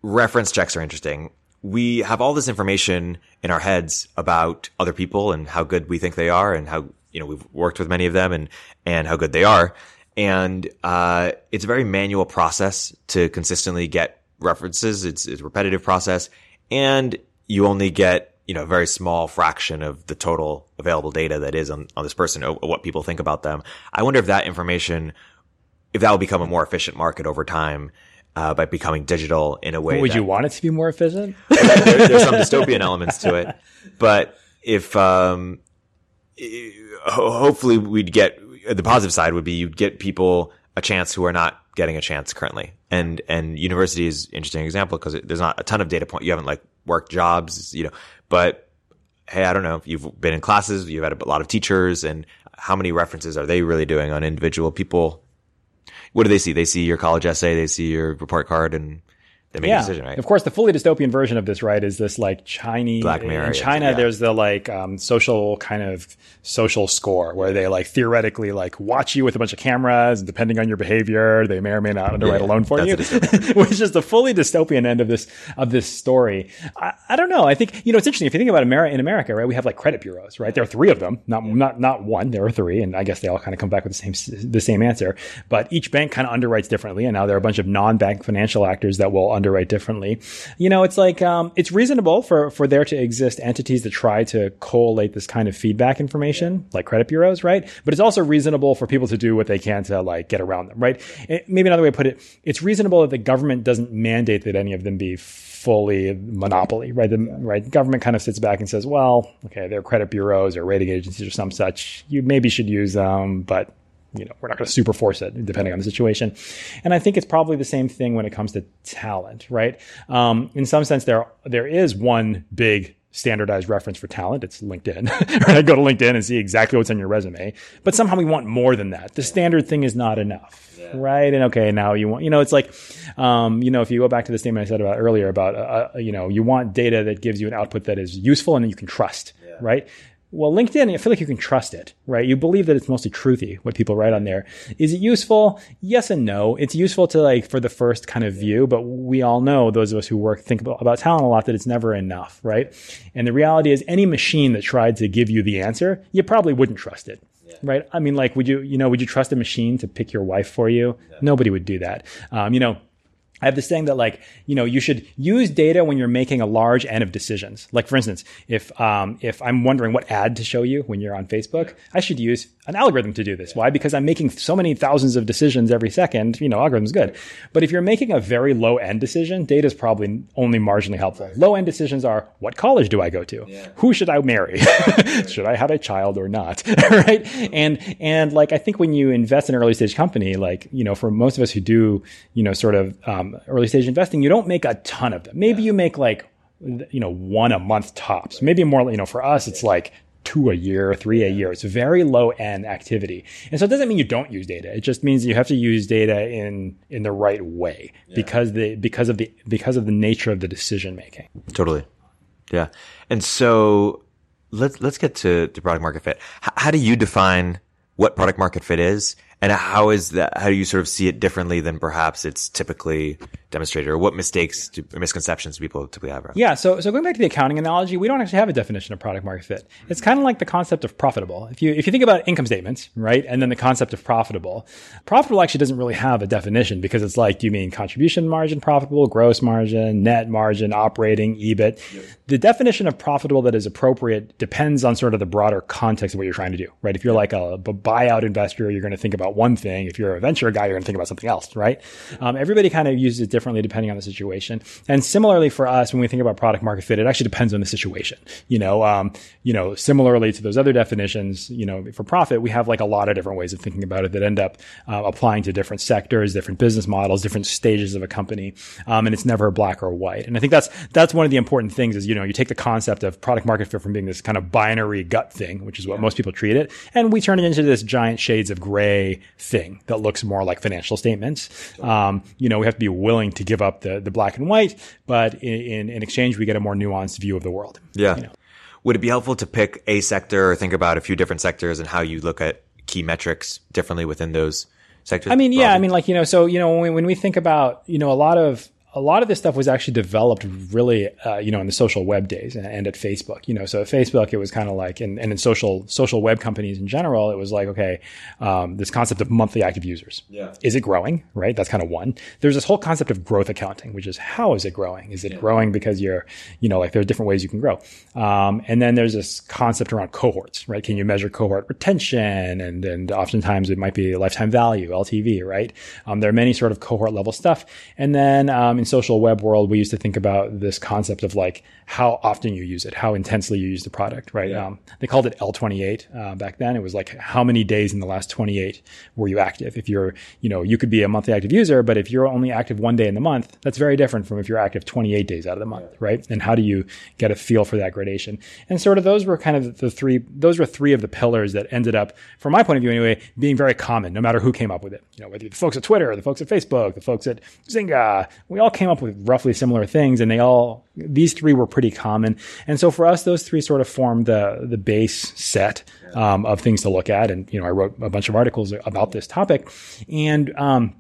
reference checks are interesting. We have all this information in our heads about other people and how good we think they are and how you know, we've worked with many of them and, and how good they are. And, uh, it's a very manual process to consistently get references. It's, it's a repetitive process and you only get, you know, a very small fraction of the total available data that is on, on this person or what people think about them. I wonder if that information, if that will become a more efficient market over time. Uh, by becoming digital in a way. Would you want it to be more efficient? there, there's some dystopian elements to it, but if um, hopefully we'd get the positive side would be you'd get people a chance who are not getting a chance currently. And, and university is interesting example because there's not a ton of data point. You haven't like worked jobs, you know, but hey, I don't know. You've been in classes, you've had a lot of teachers and how many references are they really doing on individual people? What do they see? They see your college essay, they see your report card and they make yeah. a decision, right? Of course, the fully dystopian version of this, right, is this like Chinese Black Mirror. In China, yeah. there's the like um, social kind of social score where they like theoretically like watch you with a bunch of cameras, and depending on your behavior, they may or may not underwrite yeah, a loan for you, which is the fully dystopian end of this of this story. I, I, don't know. I think you know it's interesting if you think about America. In America, right, we have like credit bureaus, right? There are three of them, not not not one. There are three, and I guess they all kind of come back with the same the same answer. But each bank kind of underwrites differently, and now there are a bunch of non-bank financial actors that will underwrite differently. You know, it's like um, it's reasonable for for there to exist entities that try to collate this kind of feedback information, like credit bureaus, right? But it's also reasonable for people to do what they can to like get around them, right? It, maybe another way to put it, it's reasonable that the government doesn't mandate that any of them be fully monopoly, right? The right government kind of sits back and says, well, okay, they're credit bureaus or rating agencies or some such. You maybe should use them, but you know, we're not going to super force it depending on the situation. And I think it's probably the same thing when it comes to talent, right? Um, in some sense, there, there is one big standardized reference for talent. It's LinkedIn. I go to LinkedIn and see exactly what's on your resume. But somehow we want more than that. The standard thing is not enough. Yeah. Right. And okay, now you want, you know, it's like, um, you know, if you go back to the statement I said about earlier about, uh, uh you know, you want data that gives you an output that is useful and that you can trust. Yeah. Right. Well, LinkedIn, I feel like you can trust it, right? You believe that it's mostly truthy, what people write on there. Is it useful? Yes and no. It's useful to like for the first kind of view, but we all know, those of us who work, think about, about talent a lot, that it's never enough, right? And the reality is any machine that tried to give you the answer, you probably wouldn't trust it. Yeah. Right. I mean, like, would you, you know, would you trust a machine to pick your wife for you? Yeah. Nobody would do that. Um, you know, I have this saying that like, you know, you should use data when you're making a large N of decisions. Like for instance, if, um, if I'm wondering what ad to show you when you're on Facebook, I should use an algorithm to do this. Why? Because I'm making so many thousands of decisions every second, you know, algorithm's good. But if you're making a very low N decision, data is probably only marginally helpful. Low N decisions are what college do I go to? Yeah. Who should I marry? should I have a child or not? right? And, and like, I think when you invest in an early stage company, like, you know, for most of us who do, you know, sort of, um, Um, early stage investing, you don't make a ton of them. Maybe yeah. you make like, you know, one a month tops. Maybe more, you know, for us, it's like two a year, three a year. It's very low N activity. And so it doesn't mean you don't use data. It just means you have to use data in, in the right way yeah. because the, because of the, because of the nature of the decision making. Totally. Yeah. And so let's, let's get to, to product market fit. H- how do you define what product market fit is? And how is that, how do you sort of see it differently than perhaps it's typically demonstrated or what mistakes do, or misconceptions do people typically have? Yeah. So, so going back to the accounting analogy, we don't actually have a definition of product market fit. It's kind of like the concept of profitable. If you, if you think about income statements, right? And then the concept of profitable, profitable actually doesn't really have a definition because it's like, do you mean contribution margin profitable, gross margin, net margin, operating, EBIT? Yep. The definition of profitable that is appropriate depends on sort of the broader context of what you're trying to do, right? If you're like a, a buyout investor, you're going to think about about one thing. If you're a venture guy, you're going to think about something else, right? Um, everybody kind of uses it differently depending on the situation. And similarly for us, when we think about product market fit, it actually depends on the situation. You know, um, you know, similarly to those other definitions, you know, for profit, we have like a lot of different ways of thinking about it that end up uh, applying to different sectors, different business models, different stages of a company. Um, and it's never black or white. And I think that's that's one of the important things is you know you take the concept of product market fit from being this kind of binary gut thing, which is what yeah. most people treat it, and we turn it into this giant shades of gray thing that looks more like financial statements. Um, you know, we have to be willing to give up the, the black and white, but in, in exchange, we get a more nuanced view of the world. Yeah. You know? Would it be helpful to pick a sector or think about a few different sectors and how you look at key metrics differently within those sectors? I mean, yeah, I mean, like, you know, so, you know, when we, when we think about, you know, a lot of, a lot of this stuff was actually developed really, uh, you know, in the social web days and, and, at Facebook. You know, so at Facebook, it was kind of like, and, and, in social social web companies in general, it was like, okay, um, this concept of monthly active users. Yeah. Is it growing? Right. That's kind of one. There's this whole concept of growth accounting, which is how is it growing? Is it yeah. growing because you're, you know, like there's different ways you can grow. Um, and then there's this concept around cohorts, right? Can you measure cohort retention? And and oftentimes it might be lifetime value, LTV, right? Um, there are many sort of cohort level stuff. And then um, in social web world, we used to think about this concept of like how often you use it, how intensely you use the product, right? Yeah. Um, they called it L28 uh, back then. It was like how many days in the last 28 were you active? If you're, you know, you could be a monthly active user, but if you're only active one day in the month, that's very different from if you're active 28 days out of the month, yeah. right? And how do you get a feel for that gradation? And sort of those were kind of the three, those were three of the pillars that ended up, from my point of view anyway, being very common, no matter who came up with it. You know, whether the folks at Twitter, the folks at Facebook, the folks at Zynga, we all came up with roughly similar things and they all, these three were pretty common. And so for us, those three sort of formed the, the base set, um, of things to look at. And, you know, I wrote a bunch of articles about this topic and, um,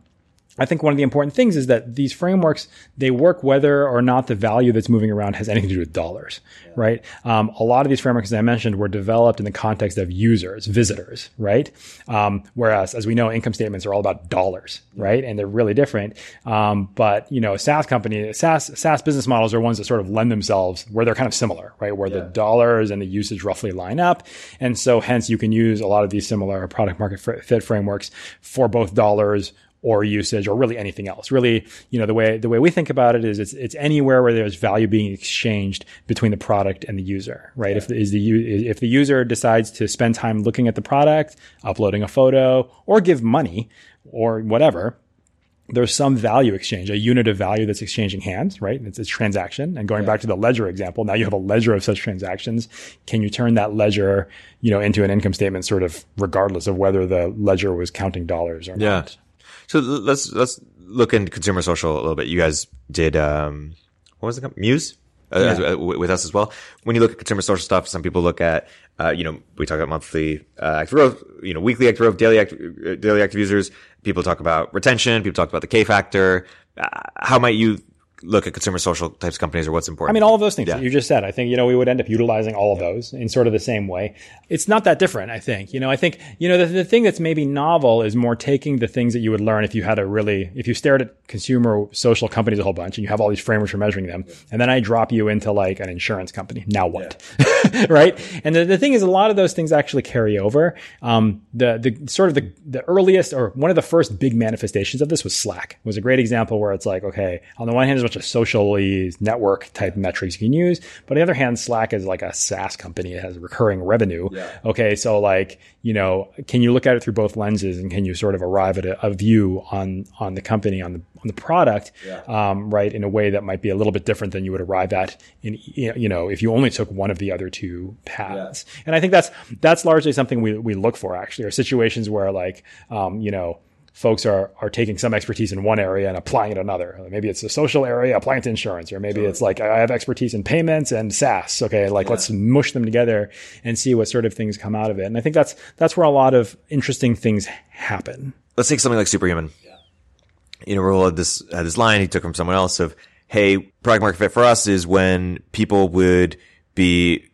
I think one of the important things is that these frameworks they work whether or not the value that's moving around has anything to do with dollars, yeah. right? Um, a lot of these frameworks, as I mentioned, were developed in the context of users, visitors, right? Um, whereas, as we know, income statements are all about dollars, right? And they're really different. Um, but you know, SaaS company, SaaS SaaS business models are ones that sort of lend themselves where they're kind of similar, right? Where yeah. the dollars and the usage roughly line up, and so hence you can use a lot of these similar product market fit frameworks for both dollars or usage or really anything else. Really, you know, the way the way we think about it is it's it's anywhere where there's value being exchanged between the product and the user, right? Yeah. If the, is the if the user decides to spend time looking at the product, uploading a photo, or give money or whatever, there's some value exchange, a unit of value that's exchanging hands, right? It's a transaction. And going yeah. back to the ledger example, now you have a ledger of such transactions. Can you turn that ledger, you know, into an income statement sort of regardless of whether the ledger was counting dollars or yeah. not? So let's let's look into consumer social a little bit. You guys did um, what was it called? Muse. Uh, yeah. as, uh, with us as well. When you look at consumer social stuff, some people look at, uh, you know, we talk about monthly uh, active growth, you know, weekly active growth, daily active, uh, daily active users. People talk about retention. People talk about the K factor. Uh, how might you look at consumer social types companies or what's important? I mean, all of those things Yeah. that you just said. I think, you know, we would end up utilizing all of those in sort of the same way. It's not that different, I think. You know, I think, you know, the, the thing that's maybe novel is more taking the things that you would learn if you had a really, if you stared at consumer social companies a whole bunch and you have all these frameworks for measuring them, and then I drop you into like an insurance company. Now what? right? And the, the thing is, a lot of those things actually carry over. Um, the, the sort of the, the earliest or one of the first big manifestations of this was Slack. It was a great example where it's like, okay, on the one hand, there's a bunch of socially network type metrics you can use, but on the other hand, Slack is like a SaaS company. It has recurring revenue. Okay. So like, you know, can you look at it through both lenses and can you sort of arrive at a, a view on, on the company, on the, on the product, um, right, in a way that might be a little bit different than you would arrive at in, you know, if you only took one of the other two paths. And I think that's, that's largely something we, we look for actually, are situations where like, um, you know, folks are are taking some expertise in one area and applying it in another. Maybe it's a social area, applying it to insurance, or maybe it's like I have expertise in payments and SaaS. Okay, like let's mush them together and see what sort of things come out of it. And I think that's that's where a lot of interesting things happen. let's take something like Superhuman. You know, Rahul had this had this line he took from someone else of, "Hey, product market fit for us is when people would be,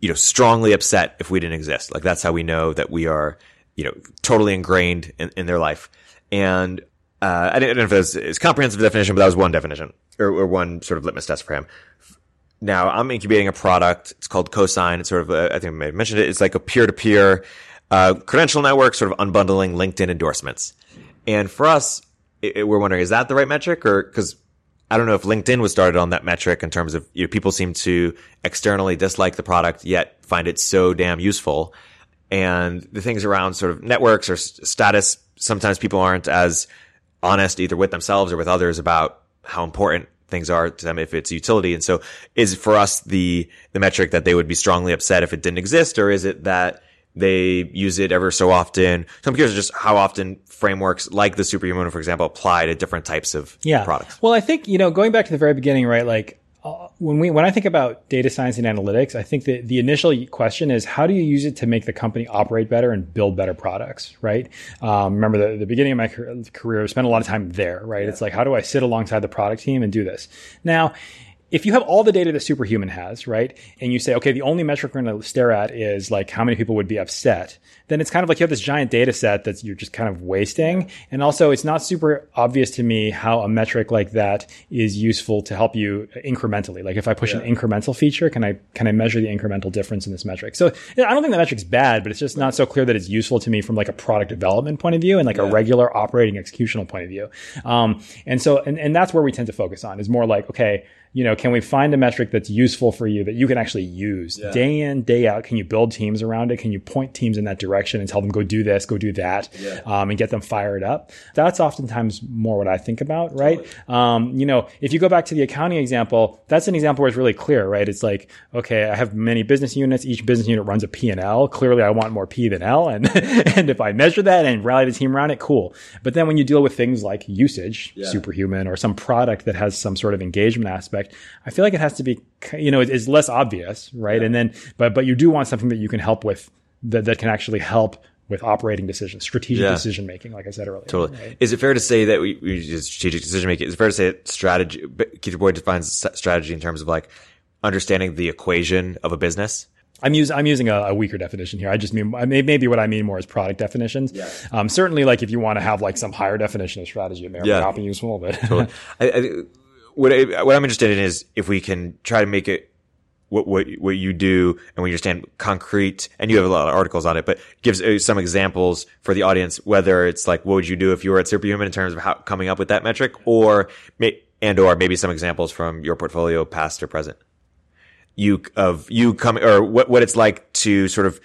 you know, strongly upset if we didn't exist. Like that's how we know that we are, you know, totally ingrained in, in their life." And uh, I didn't know if was comprehensive definition, but that was one definition or, or one sort of litmus test for him. Now I'm incubating a product. It's called Cosine. It's sort of, a, I think I may have mentioned it. It's like a peer-to-peer uh, credential network, sort of unbundling LinkedIn endorsements. And for us, it, it- we're wondering, is that the right metric? Or because I don't know if LinkedIn was started on that metric in terms of you know, people seem to externally dislike the product, yet find it so damn useful. And the things around sort of networks or status, sometimes people aren't as honest either with themselves or with others about how important things are to them if it's utility. And so is for us the, the metric that they would be strongly upset if it didn't exist, or is it that they use it ever so often? So I'm curious just how often frameworks like the superhuman, for example, apply to different types of yeah. products. Well, I think you know, going back to the very beginning, right? Like uh, when we when I think about data science and analytics, I think that the initial question is how do you use it to make the company operate better and build better products, right? Um, remember the, the beginning of my career, I spent a lot of time there, right? It's like how do I sit alongside the product team and do this now. If you have all the data that Superhuman has, right, and you say, okay, the only metric we're going to stare at is like how many people would be upset, then it's kind of like you have this giant data set that you're just kind of wasting. And also, it's not super obvious to me how a metric like that is useful to help you incrementally. Like if I push an incremental feature, can I can I measure the incremental difference in this metric? So you know, I don't think the metric's bad, but it's just not so clear that it's useful to me from like a product development point of view and like a regular operating executional point of view. Um, and so and, and that's where we tend to focus on is more like okay you know, can we find a metric that's useful for you that you can actually use day in, day out? Can you build teams around it? Can you point teams in that direction and tell them go do this, go do that, um, and get them fired up? That's oftentimes more what I think about, right? Um, you know, if you go back to the accounting example, that's an example where it's really clear, right? It's like, okay, I have many business units. Each business unit runs a P and L. Clearly, I want more P than L, and and if I measure that and rally the team around it, cool. But then when you deal with things like usage, superhuman, or some product that has some sort of engagement aspect, I feel like it has to be, you know, it's less obvious, right? And then, but but you do want something that you can help with that that can actually help with operating decisions, strategic Yeah. decision making, like I said earlier. Totally. right? Is it fair to say that we, we use strategic decision making? Is it fair to say that strategy, Keith Boyd defines strategy in terms of like understanding the equation of a business? I'm using I'm using a, a weaker definition here. I just mean I may, maybe what I mean more is product definitions. Um, certainly, like if you want to have like some higher definition of strategy, it may Yeah. not be useful. But I, I, what, I, what I'm interested in is if we can try to make it what, what, what you do and we understand concrete and you have a lot of articles on it, but gives uh, some examples for the audience, whether it's like, what would you do if you were at Superhuman in terms of how coming up with that metric or, and or maybe some examples from your portfolio, past or present. You, of you coming, or what, what it's like to sort of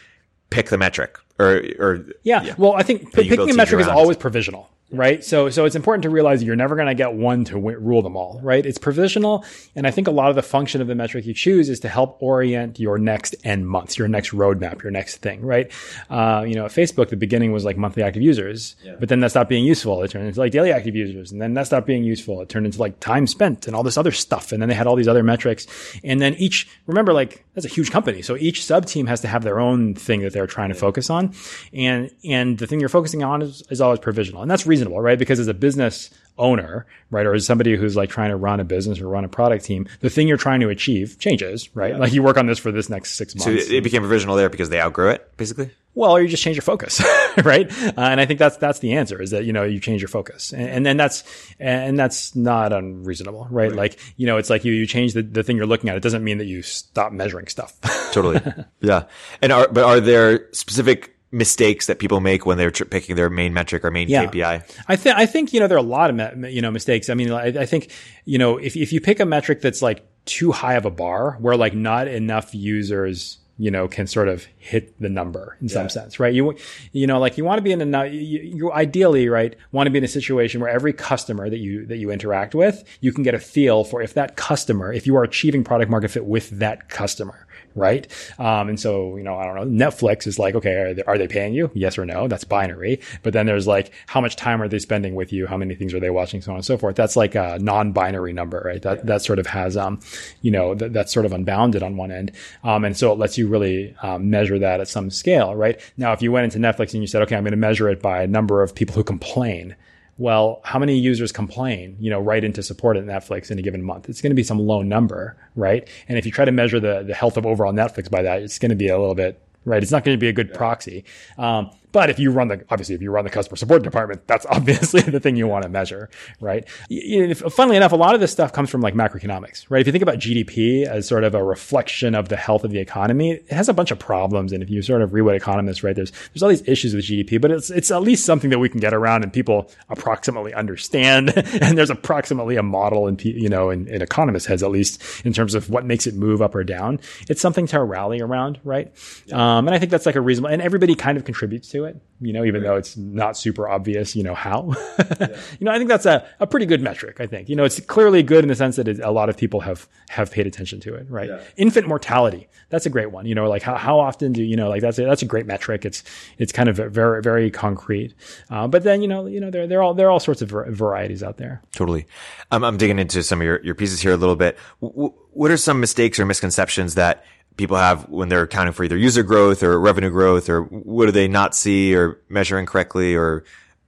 pick the metric or, or, Yeah. Well, I think picking a metric is always provisional, right? So, so it's important to realize you're never going to get one to wi- rule them all, right? It's provisional. And I think a lot of the function of the metric you choose is to help orient your next N months, your next roadmap, your next thing, right? Uh, you know, at Facebook, the beginning was like monthly active users, but then that stopped being useful. It turned into like daily active users. And then that stopped being useful. It turned into like time spent and all this other stuff. And then they had all these other metrics. And then each, remember, like, that's a huge company. So each sub team has to have their own thing that they're trying to focus on. And, and the thing you're focusing on is, is always provisional. And that's reasonable, right? Because as a business owner, right? Or as somebody who's like trying to run a business or run a product team, the thing you're trying to achieve changes, right? Yeah. Like you work on this for this next six months. So it became provisional there because they outgrew it, basically? Well, or you just change your focus, right? Uh, and I think that's that's the answer is that you know you change your focus, and, and then that's and that's not unreasonable, right? right? Like you know, it's like you you change the, the thing you're looking at. It doesn't mean that you stop measuring stuff. totally, yeah. And are but are there specific mistakes that people make when they're tr- picking their main metric or main yeah. KPI? I think I think you know there are a lot of me- you know mistakes. I mean, I, I think you know if if you pick a metric that's like too high of a bar, where like not enough users you know, can sort of hit the number in yeah. some sense, right? You, you know, like you want to be in a, you, you ideally, right, want to be in a situation where every customer that you, that you interact with, you can get a feel for if that customer, if you are achieving product market fit with that customer, right? Um, and so, you know, I don't know, Netflix is like, okay, are they, are they paying you? Yes or no? That's binary. But then there's like, how much time are they spending with you? How many things are they watching? So on and so forth. That's like a non-binary number, right? That, yeah. that sort of has, um, you know, th- that's sort of unbounded on one end. Um, and so it lets you really, um, measure that at some scale, right? Now, if you went into Netflix and you said, okay, I'm going to measure it by a number of people who complain, well, how many users complain, you know, write into support at Netflix in a given month? It's going to be some low number, right? And if you try to measure the, the health of overall Netflix by that, it's going to be a little bit, right? It's not going to be a good yeah. proxy. Um, but if you run the, obviously, if you run the customer support department, that's obviously the thing you want to measure, right? You funnily enough, a lot of this stuff comes from like macroeconomics, right? If you think about GDP as sort of a reflection of the health of the economy, it has a bunch of problems. And if you sort of read what economists, right, there's, there's all these issues with GDP, but it's, it's at least something that we can get around and people approximately understand. and there's approximately a model in, you know, in, in economists heads, at least in terms of what makes it move up or down. It's something to rally around, right? Um, and I think that's like a reasonable, and everybody kind of contributes to it, you know, even right. though it's not super obvious, you know, how. yeah. You know, I think that's a, a pretty good metric, I think. You know, it's clearly good in the sense that it, a lot of people have, have paid attention to it, right? Yeah. Infant mortality. That's a great one. You know, like how, how often do, you know, like that's a, that's a great metric. It's, it's kind of very, very concrete. Uh, but then, you know, you know, there, there are all, there are all sorts of varieties out there. Totally. Um, I'm digging into some of your, your pieces here a little bit. W- what are some mistakes or misconceptions that people have when they're accounting for either user growth or revenue growth or what do they not see or measure incorrectly or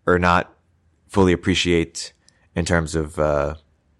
or not fully appreciate in terms of uh,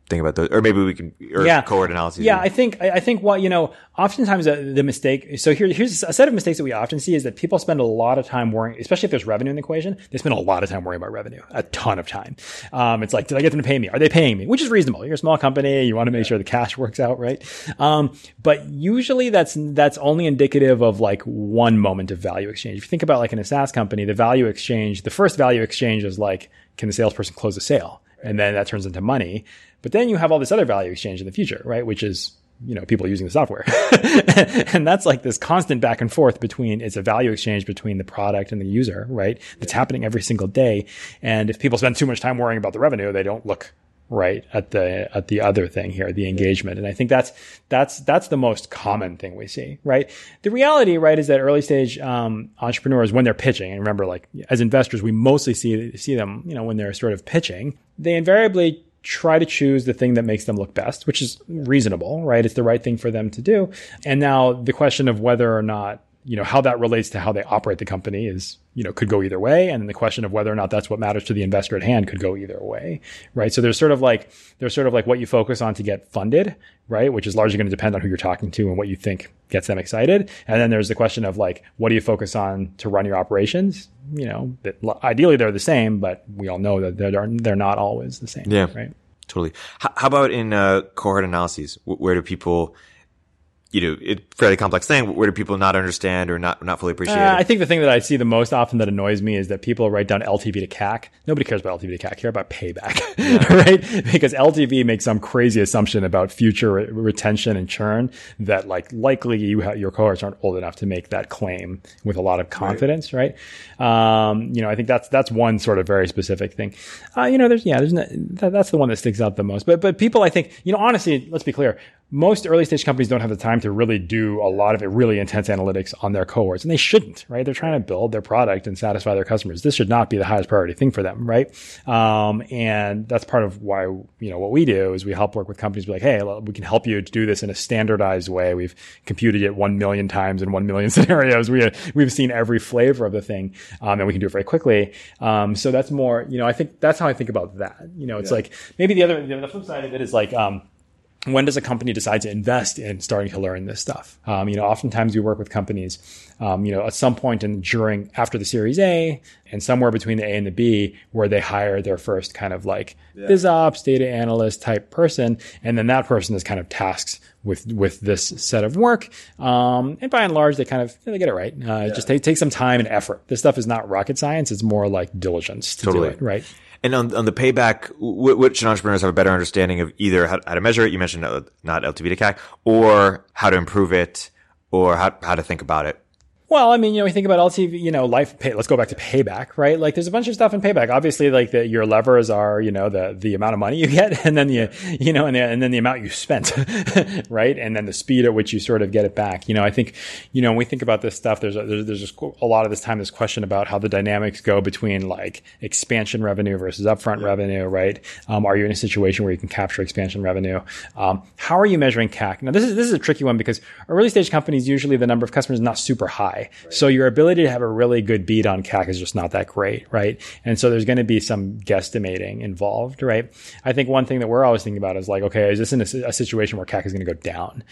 think about those, or maybe we can, or yeah. cohort analysis. Yeah, I think, I think what, you know, oftentimes the, the mistake, so here, here's a set of mistakes that we often see is that people spend a lot of time worrying, especially if there's revenue in the equation, they spend a lot of time worrying about revenue, a ton of time. Um, it's like, did I get them to pay me? Are they paying me? Which is reasonable. You're a small company. You want to make sure the cash works out, right? Um, but usually that's, that's only indicative of like one moment of value exchange. If you think about like in a SaaS company, the value exchange, the first value exchange is like, can the salesperson close a sale? And then that turns into money. But then you have all this other value exchange in the future, right? Which is, you know, people using the software. and that's like this constant back and forth between, it's a value exchange between the product and the user, right? That's happening every single day. And if people spend too much time worrying about the revenue, they don't look right at the at the other thing here the engagement and i think that's that's that's the most common thing we see right the reality right is that early stage um, entrepreneurs when they're pitching and remember like as investors we mostly see see them you know when they're sort of pitching they invariably try to choose the thing that makes them look best, which is reasonable, right? It's the right thing for them to do. And now the question of whether or not, you know, how that relates to how they operate the company is, you know, could go either way. And then the question of whether or not that's what matters to the investor at hand could go either way, right? So there's sort of like, there's sort of like what you focus on to get funded, right? Which is largely going to depend on who you're talking to and what you think gets them excited. And then there's the question of like, what do you focus on to run your operations? You know, that ideally they're the same, but we all know that they're, they're not always the same. Yeah. Right. Totally. How about in uh, cohort analyses? Where do people you know, it fairly complex thing. Where do people not understand or not not fully appreciate? Uh, I think the thing that I see the most often that annoys me is that people write down LTV to CAC. Nobody cares about LTV to CAC. Care about payback, yeah. right? Because LTV makes some crazy assumption about future re- retention and churn that like likely you ha- your cohorts aren't old enough to make that claim with a lot of confidence, right? right? Um, you know, I think that's that's one sort of very specific thing. Uh, you know, there's yeah, there's no, that, that's the one that sticks out the most. But but people, I think, you know, honestly, let's be clear most early stage companies don't have the time to really do a lot of it, really intense analytics on their cohorts, and they shouldn't, right? They're trying to build their product and satisfy their customers. This should not be the highest priority thing for them, right? Um, and that's part of why you know what we do is we help work with companies. Be like, hey, we can help you to do this in a standardized way. We've computed it one million times in one million scenarios. We we've seen every flavor of the thing, um, and we can do it very quickly. Um, so that's more, you know, I think that's how I think about that. You know, it's yeah. like maybe the other the flip side of it is like. Um, when does a company decide to invest in starting to learn this stuff? Um, you know, oftentimes we work with companies, um, you know, at some point in during after the Series A and somewhere between the A and the B, where they hire their first kind of like yeah. biz ops, data analyst type person, and then that person is kind of tasked with with this set of work. Um, and by and large, they kind of they get it right. Uh, yeah. Just take take some time and effort. This stuff is not rocket science; it's more like diligence to totally. do it, right? And on, on the payback, what, should entrepreneurs have a better understanding of either how, how to measure it? You mentioned uh, not LTV to CAC or how to improve it or how, how to think about it. Well, I mean, you know, we think about LTV, you know, life pay, let's go back to payback, right? Like there's a bunch of stuff in payback. Obviously, like the, your levers are, you know, the, the amount of money you get and then the, you know, and, the, and then the amount you spent, right? And then the speed at which you sort of get it back. You know, I think, you know, when we think about this stuff, there's a, there's, there's a lot of this time, this question about how the dynamics go between like expansion revenue versus upfront revenue, right? Um, are you in a situation where you can capture expansion revenue? Um, how are you measuring CAC? Now, this is, this is a tricky one because early stage companies, usually the number of customers is not super high high. Right. So your ability to have a really good beat on CAC is just not that great, right? And so there's going to be some guesstimating involved, right? I think one thing that we're always thinking about is like, okay, is this in a, a situation where CAC is going to go down?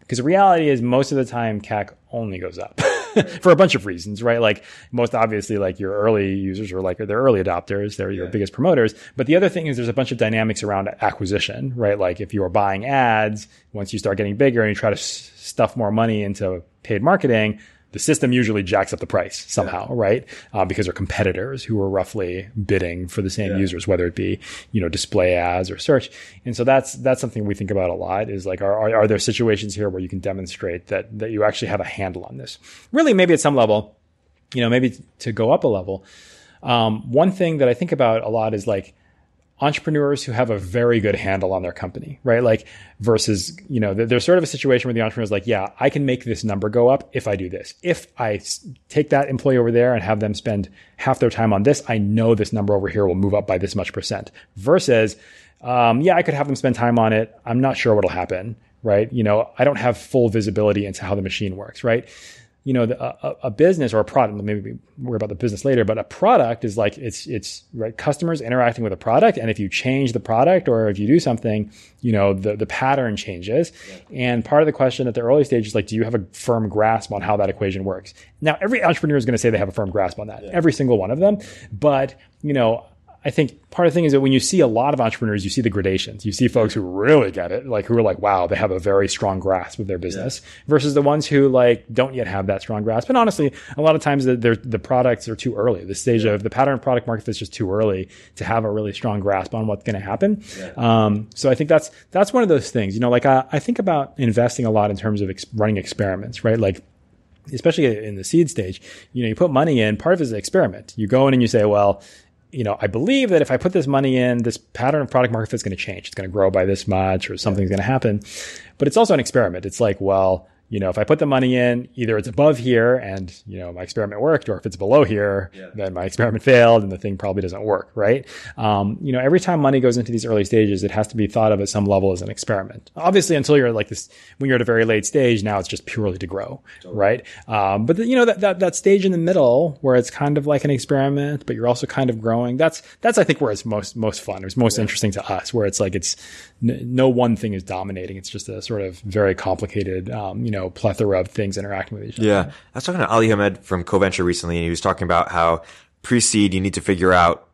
Because the reality is most of the time CAC only goes up for a bunch of reasons, right? Like most obviously, like your early users are like they're early adopters, they're your biggest promoters. But the other thing is there's a bunch of dynamics around acquisition, right? Like if you are buying ads, once you start getting bigger and you try to s- stuff more money into paid marketing, the system usually jacks up the price somehow, yeah. right? Uh, because they're competitors who are roughly bidding for the same yeah. users, whether it be, you know, display ads or search. And so that's, that's something we think about a lot is like, are, are, are there situations here where you can demonstrate that, that you actually have a handle on this? Really, maybe at some level, you know, maybe to go up a level. Um, one thing that I think about a lot is like, entrepreneurs who have a very good handle on their company, right? Like versus, you know, there's sort of a situation where the entrepreneur is like, yeah, I can make this number go up if I do this. If I take that employee over there and have them spend half their time on this, I know this number over here will move up by this much percent versus, um, yeah, I could have them spend time on it. I'm not sure what'll happen, right? You know, I don't have full visibility into how the machine works, right? You know, the, a, a, business or a product, maybe we worry about the business later, but a product is like, it's, it's right. Customers interacting with a product. And if you change the product or if you do something, you know, the, the pattern changes. Yeah. And part of the question at the early stage is like, do you have a firm grasp on how that equation works? Now, every entrepreneur is going to say they have a firm grasp on that, yeah. every single one of them. But, you know, I think part of the thing is that when you see a lot of entrepreneurs, you see the gradations. You see folks who really get it, like who are like, wow, they have a very strong grasp of their business yeah. versus the ones who like don't yet have that strong grasp. And honestly, a lot of times the, the products are too early. The stage yeah. of the pattern product market is just too early to have a really strong grasp on what's going to happen. Yeah. Um, so I think that's, that's one of those things, you know, like I, I think about investing a lot in terms of ex- running experiments, right? Like, especially in the seed stage, you know, you put money in, part of it is an experiment. You go in and you say, well, you know, I believe that if I put this money in, this pattern of product market fit is going to change. It's going to grow by this much or something's going to happen. But it's also an experiment. It's like, well, you know, if I put the money in, either it's above here and, you know, my experiment worked, or if it's below here, yeah. then my experiment failed and the thing probably doesn't work, right? Um, you know, every time money goes into these early stages, it has to be thought of at some level as an experiment. Obviously, until you're like this, when you're at a very late stage, now it's just purely to grow, totally. right? Um, but the, you know, that, that, that stage in the middle where it's kind of like an experiment, but you're also kind of growing, that's, that's, I think, where it's most, most fun. It's most yeah. interesting to us, where it's like, it's, no one thing is dominating. It's just a sort of very complicated, um, you know, plethora of things interacting with each other. Yeah. I was talking to Ali Hamed from CoVenture recently, and he was talking about how pre-seed, you need to figure out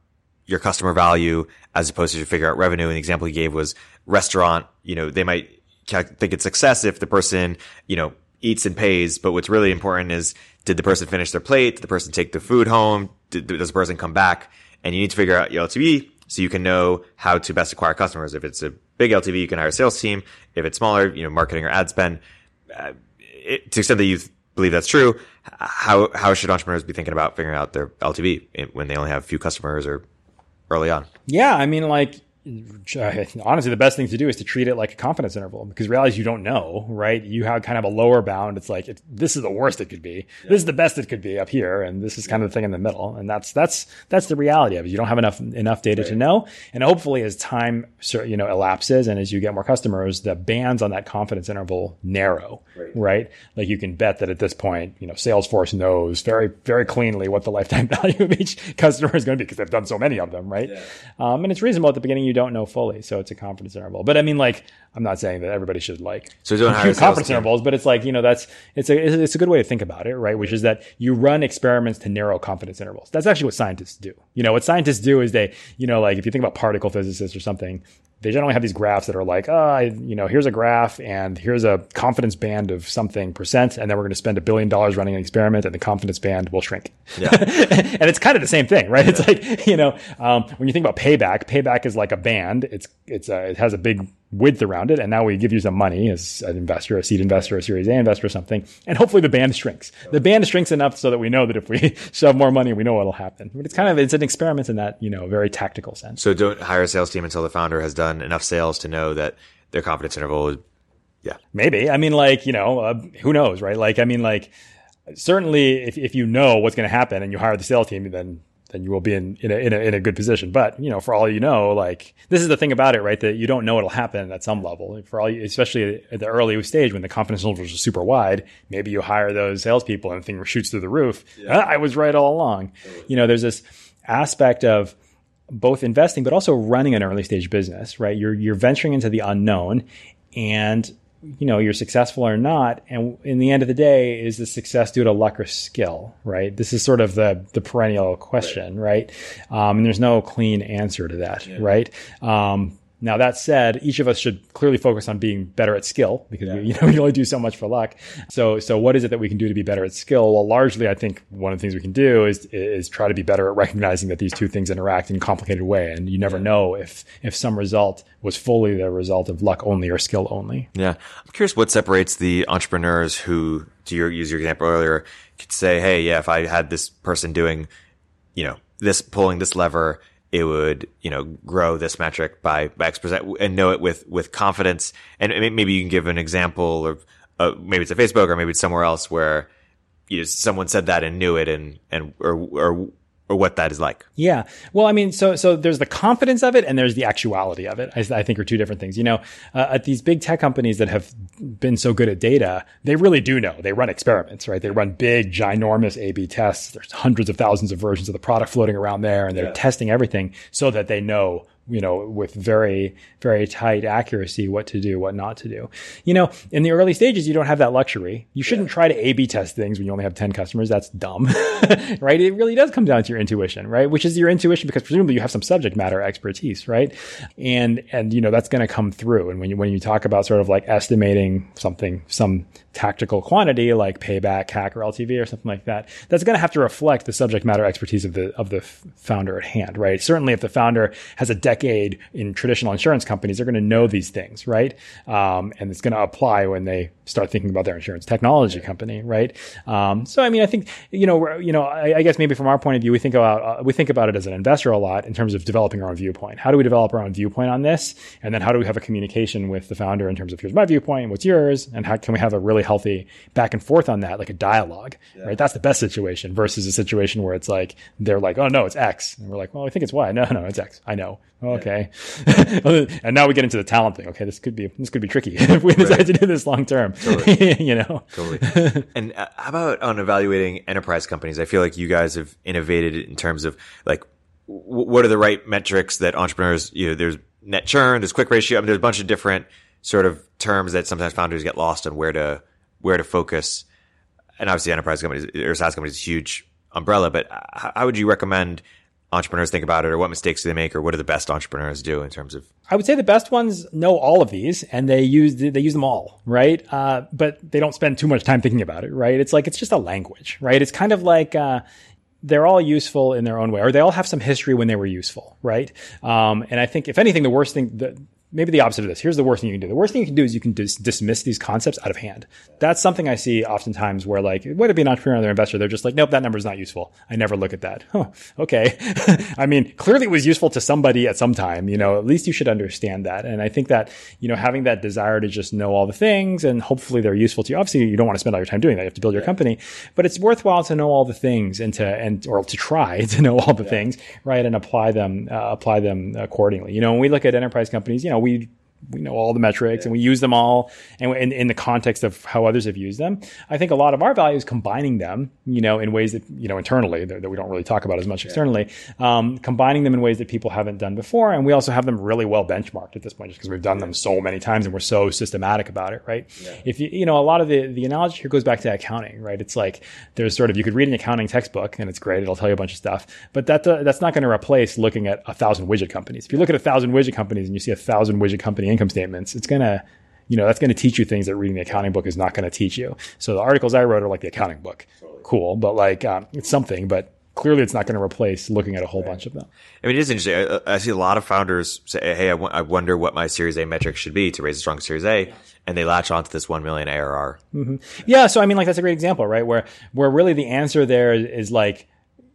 your customer value as opposed to figure out revenue. And the example he gave was restaurant, you know, they might think it's success if the person, you know, eats and pays. But what's really important is did the person finish their plate? Did the person take the food home? Did, does the person come back? And you need to figure out your LTV so you can know how to best acquire customers. If it's a big LTV, you can hire a sales team. If it's smaller, you know, marketing or ad spend. Uh, it, to the extent that you believe that's true, how how should entrepreneurs be thinking about figuring out their LTV when they only have a few customers or early on? Yeah, I mean, like honestly, the best thing to do is to treat it like a confidence interval because realize you don't know, right? You have kind of a lower bound. It's like it's, this is the worst it could be. Yeah. This is the best it could be up here, and this is kind of the thing in the middle. And that's that's that's the reality of it. You don't have enough enough data right. to know. And hopefully, as time you know elapses and as you get more customers, the bands on that confidence interval narrow, right? right? Like you can bet that at this point, you know, Salesforce knows very very cleanly what the lifetime value of each customer is going to be because they've done so many of them, right? Yeah. Um, and it's reasonable at the beginning you don't know fully, so it's a confidence interval. But I mean, like, I'm not saying that everybody should like so don't hire confidence intervals, but it's like you know that's it's a it's a good way to think about it, right? Which is that you run experiments to narrow confidence intervals. That's actually what scientists do. You know, what scientists do is they, you know, like if you think about particle physicists or something, they generally have these graphs that are like, oh, you know, here's a graph and here's a confidence band of something percent, and then we're going to spend a billion dollars running an experiment, and the confidence band will shrink. Yeah. and it's kind of the same thing, right? Yeah. It's like you know, um, when you think about payback, payback is like a band. It's it's a, it has a big width around it. And now we give you some money as an investor, a seed investor, a series A investor or something. And hopefully the band shrinks. The band shrinks enough so that we know that if we shove more money, we know what'll happen. But it's kind of, it's an experiment in that, you know, very tactical sense. So don't hire a sales team until the founder has done enough sales to know that their confidence interval is, yeah. Maybe. I mean, like, you know, uh, who knows, right? Like, I mean, like, certainly if, if you know what's going to happen and you hire the sales team, then then you will be in, in a, in, a, in a good position. But, you know, for all you know, like this is the thing about it, right? That you don't know it'll happen at some level. For all you, especially at the early stage when the confidence levels are super wide, maybe you hire those salespeople and the thing shoots through the roof. Yeah. Ah, I was right all along. You know, there's this aspect of both investing, but also running an early stage business, right? You're, you're venturing into the unknown and you know you're successful or not and in the end of the day is the success due to luck or skill right this is sort of the the perennial question right, right? Um, and there's no clean answer to that yeah. right um, now that said, each of us should clearly focus on being better at skill because yeah. we, you know we only do so much for luck. So so what is it that we can do to be better at skill? Well, largely I think one of the things we can do is is try to be better at recognizing that these two things interact in a complicated way, and you never yeah. know if if some result was fully the result of luck only or skill only. Yeah, I'm curious what separates the entrepreneurs who, to your use your example earlier, could say, hey, yeah, if I had this person doing, you know, this pulling this lever it would, you know, grow this metric by, by X percent and know it with, with confidence. And maybe you can give an example of, uh, maybe it's a Facebook or maybe it's somewhere else where, you know, someone said that and knew it and, and, or, or or what that is like. Yeah. Well, I mean, so so there's the confidence of it and there's the actuality of it. I, I think are two different things. You know, uh, at these big tech companies that have been so good at data, they really do know. They run experiments, right? They run big, ginormous A/B tests. There's hundreds of thousands of versions of the product floating around there, and they're yeah. testing everything so that they know you know, with very, very tight accuracy, what to do, what not to do. You know, in the early stages, you don't have that luxury. You shouldn't yeah. try to A B test things when you only have 10 customers. That's dumb, right? It really does come down to your intuition, right? Which is your intuition because presumably you have some subject matter expertise, right? And, and, you know, that's going to come through. And when you, when you talk about sort of like estimating something, some tactical quantity like payback, CAC, or LTV or something like that, that's going to have to reflect the subject matter expertise of the, of the founder at hand, right? Certainly if the founder has a decade in traditional insurance companies, they're going to know these things, right? Um, and it's going to apply when they start thinking about their insurance technology company, right? Um, so, I mean, I think, you know, you know, I, I, guess maybe from our point of view, we think about, uh, we think about it as an investor a lot in terms of developing our own viewpoint. How do we develop our own viewpoint on this? And then how do we have a communication with the founder in terms of here's my viewpoint, what's yours? And how can we have a really healthy back and forth on that, like a dialogue, yeah. right? That's the best situation versus a situation where it's like, they're like, oh no, it's X. And we're like, well, I think it's Y. No, no, it's X. I know. okay. Yeah. and now we get into the talent thing. Okay. This could be, this could be tricky if we decide right. to do this long term. Totally. you know? Totally. and uh, how about on evaluating enterprise companies? I feel like you guys have innovated in terms of like, w- what are the right metrics that entrepreneurs, you know, there's net churn, there's quick ratio. I mean, there's a bunch of different sort of terms that sometimes founders get lost on where to, where to focus. And obviously enterprise companies or SaaS companies is a huge umbrella, but how would you recommend entrepreneurs think about it or what mistakes do they make or what do the best entrepreneurs do in terms of? I would say the best ones know all of these and they use they use them all right? Uh, but they don't spend too much time thinking about it right? It's like it's just a language right? It's kind of like uh, they're all useful in their own way or they all have some history when they were useful right? Um, and i think if anything the worst thing that maybe the opposite of this. Here's the worst thing you can do. The worst thing you can do is you can dis- dismiss these concepts out of hand. That's something I see oftentimes where like, whether it be an entrepreneur or an investor, they're just like, nope, that number is not useful. I never look at that. Huh, okay. I mean, clearly it was useful to somebody at some time, you know, at least you should understand that. And I think that, you know, having that desire to just know all the things and hopefully they're useful to you. Obviously, you don't want to spend all your time doing that. You have to build your company, but it's worthwhile to know all the things and to, and, or to try to know all the yeah. things, right? And apply them, uh, apply them accordingly. You know, when we look at enterprise companies, you know, we we know all the metrics and we use them all and in, in the context of how others have used them. I think a lot of our value is combining them, you know, in ways that, you know, internally that, that we don't really talk about as much externally, um, combining them in ways that people haven't done before. And we also have them really well benchmarked at this point just because we've done them so many times and we're so systematic about it, right? Yeah. If you, you know, a lot of the, the analogy here goes back to accounting, right? It's like there's sort of, you could read an accounting textbook and it's great. It'll tell you a bunch of stuff, but that, uh, that's not going to replace looking at a thousand widget companies. If you look at a thousand widget companies and you see a thousand widget company income statements, it's going to, you know, that's going to teach you things that reading the accounting book is not going to teach you. So the articles I wrote are like the accounting book. Cool. But like, um, it's something, but clearly it's not going to replace looking at a whole right. bunch of them. I mean, it is interesting. I, I, see a lot of founders say, Hey, I, w- I wonder what my series A metric should be to raise a strong series A. And they latch onto this 1 million ARR. Mm-hmm. Yeah. So, I mean, like that's a great example, right? Where, where really the answer there is like,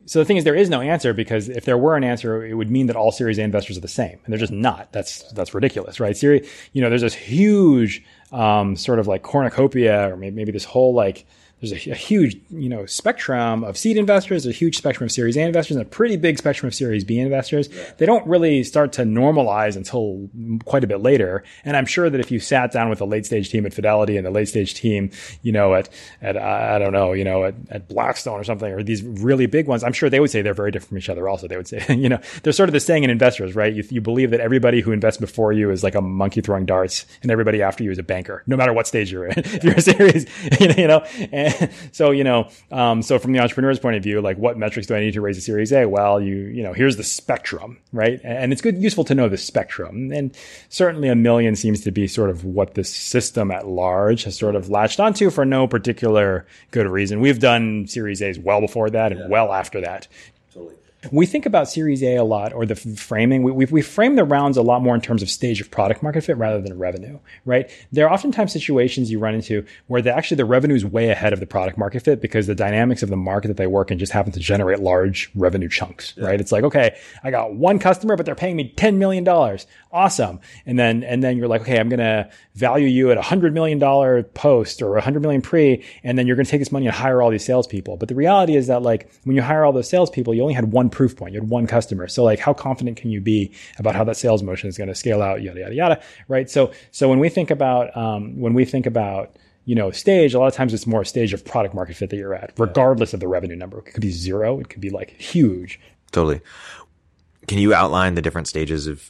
so the thing is, there is no answer because if there were an answer, it would mean that all Series A investors are the same, and they're just not. That's that's ridiculous, right? Series, you know, there's this huge um, sort of like cornucopia, or maybe, maybe this whole like there's a, a, huge, you know, spectrum of seed investors, a huge spectrum of Series A investors, and a pretty big spectrum of Series B investors. Yeah. They don't really start to normalize until quite a bit later. And I'm sure that if you sat down with a late stage team at Fidelity and the late stage team, you know, at at I don't know, you know, at, at Blackstone or something, or these really big ones, I'm sure they would say they're very different from each other. Also, they would say, you know, they're sort of the saying in investors, right? You, you believe that everybody who invests before you is like a monkey throwing darts, and everybody after you is a banker, no matter what stage you're in. if you're a series, you know, and, so, you know, um, so from the entrepreneur's point of view, like what metrics do I need to raise a series A? Well, you, you know, here's the spectrum, right? And it's good, useful to know the spectrum. And certainly a million seems to be sort of what the system at large has sort of latched onto for no particular good reason. We've done series A's well before that and yeah. well after that. Totally. We think about Series A a lot, or the framing. We, we, we frame the rounds a lot more in terms of stage of product market fit rather than revenue, right? There are oftentimes situations you run into where the, actually the revenue is way ahead of the product market fit because the dynamics of the market that they work in just happen to generate large revenue chunks, yeah. right? It's like, okay, I got one customer, but they're paying me $10 million. Awesome. And then, and then you're like, okay, I'm to value you at a $100 million post or a 100 million pre, and then you're to take this money and hire all these salespeople. But the reality is that like when you hire all those salespeople, you only had one proof point. You had one customer. So like, how confident can you be about how that sales motion is to scale out? Yada yada yada. Right. So so when we think about um, when we think about you know stage, a lot of times it's more a stage of product market fit that you're at, regardless of the revenue number. It could be zero. It could be like huge. Totally. Can you outline the different stages of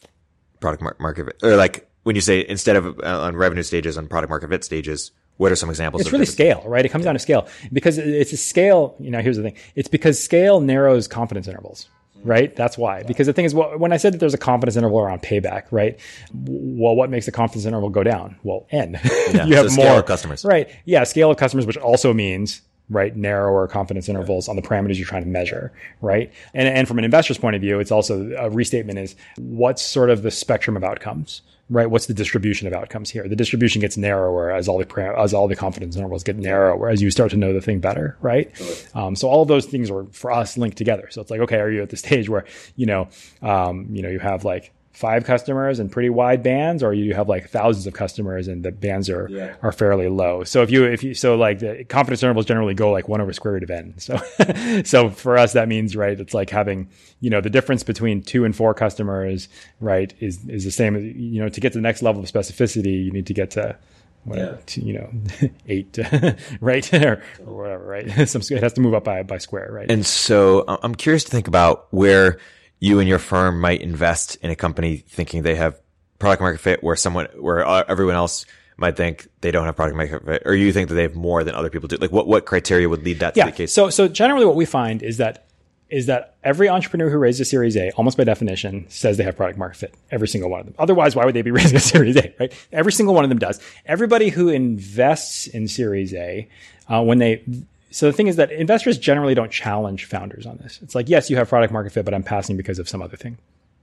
product market fit, or like when you say instead of uh, on revenue stages on product market fit stages? What are some examples? It's really scale, right? It comes yeah. down to scale because it's a scale. You know, here's the thing: it's because scale narrows confidence intervals right? That's why. Because the thing is, well, when I said that there's a confidence interval around payback, right? Well, what makes the confidence interval go down? Well, n. Yeah, you have so more customers, right? Yeah, scale of customers, which also means right narrower confidence intervals on the parameters you're trying to measure right and and from an investor's point of view it's also a restatement is what's sort of the spectrum of outcomes right? What's the distribution of outcomes here? The distribution gets narrower as all the as all the confidence intervals get narrower as you start to know the thing better, right? Um, so all of those things are for us linked together. So it's like, okay, are you at the stage where you know, um, you know, you have like five customers and pretty wide bands, or you have like thousands of customers and the bands are yeah. are fairly low. So if you if you so like the confidence intervals generally go like one over square root of n. So so for us that means right, it's like having you know the difference between two and four customers right is is the same as you know to get to the next level of specificity you need to get to whatever, yeah. to, you know, eight, right, or, or, whatever, right? Some it has to move up by by square, right? And so uh, I'm curious to think about where you and your firm might invest in a company thinking they have product market fit where someone, where uh, everyone else might think they don't have product market fit, or you think that they have more than other people do? Like what, what criteria would lead that yeah. to the case? So, so generally what we find is that, is that every entrepreneur who raises a series A, almost by definition, says they have product market fit. Every single one of them. Otherwise, why would they be raising a series A, right? Every single one of them does. Everybody who invests in series A, uh, when they, so the thing is that investors generally don't challenge founders on this. It's like, yes, you have product market fit, but I'm passing because of some other thing.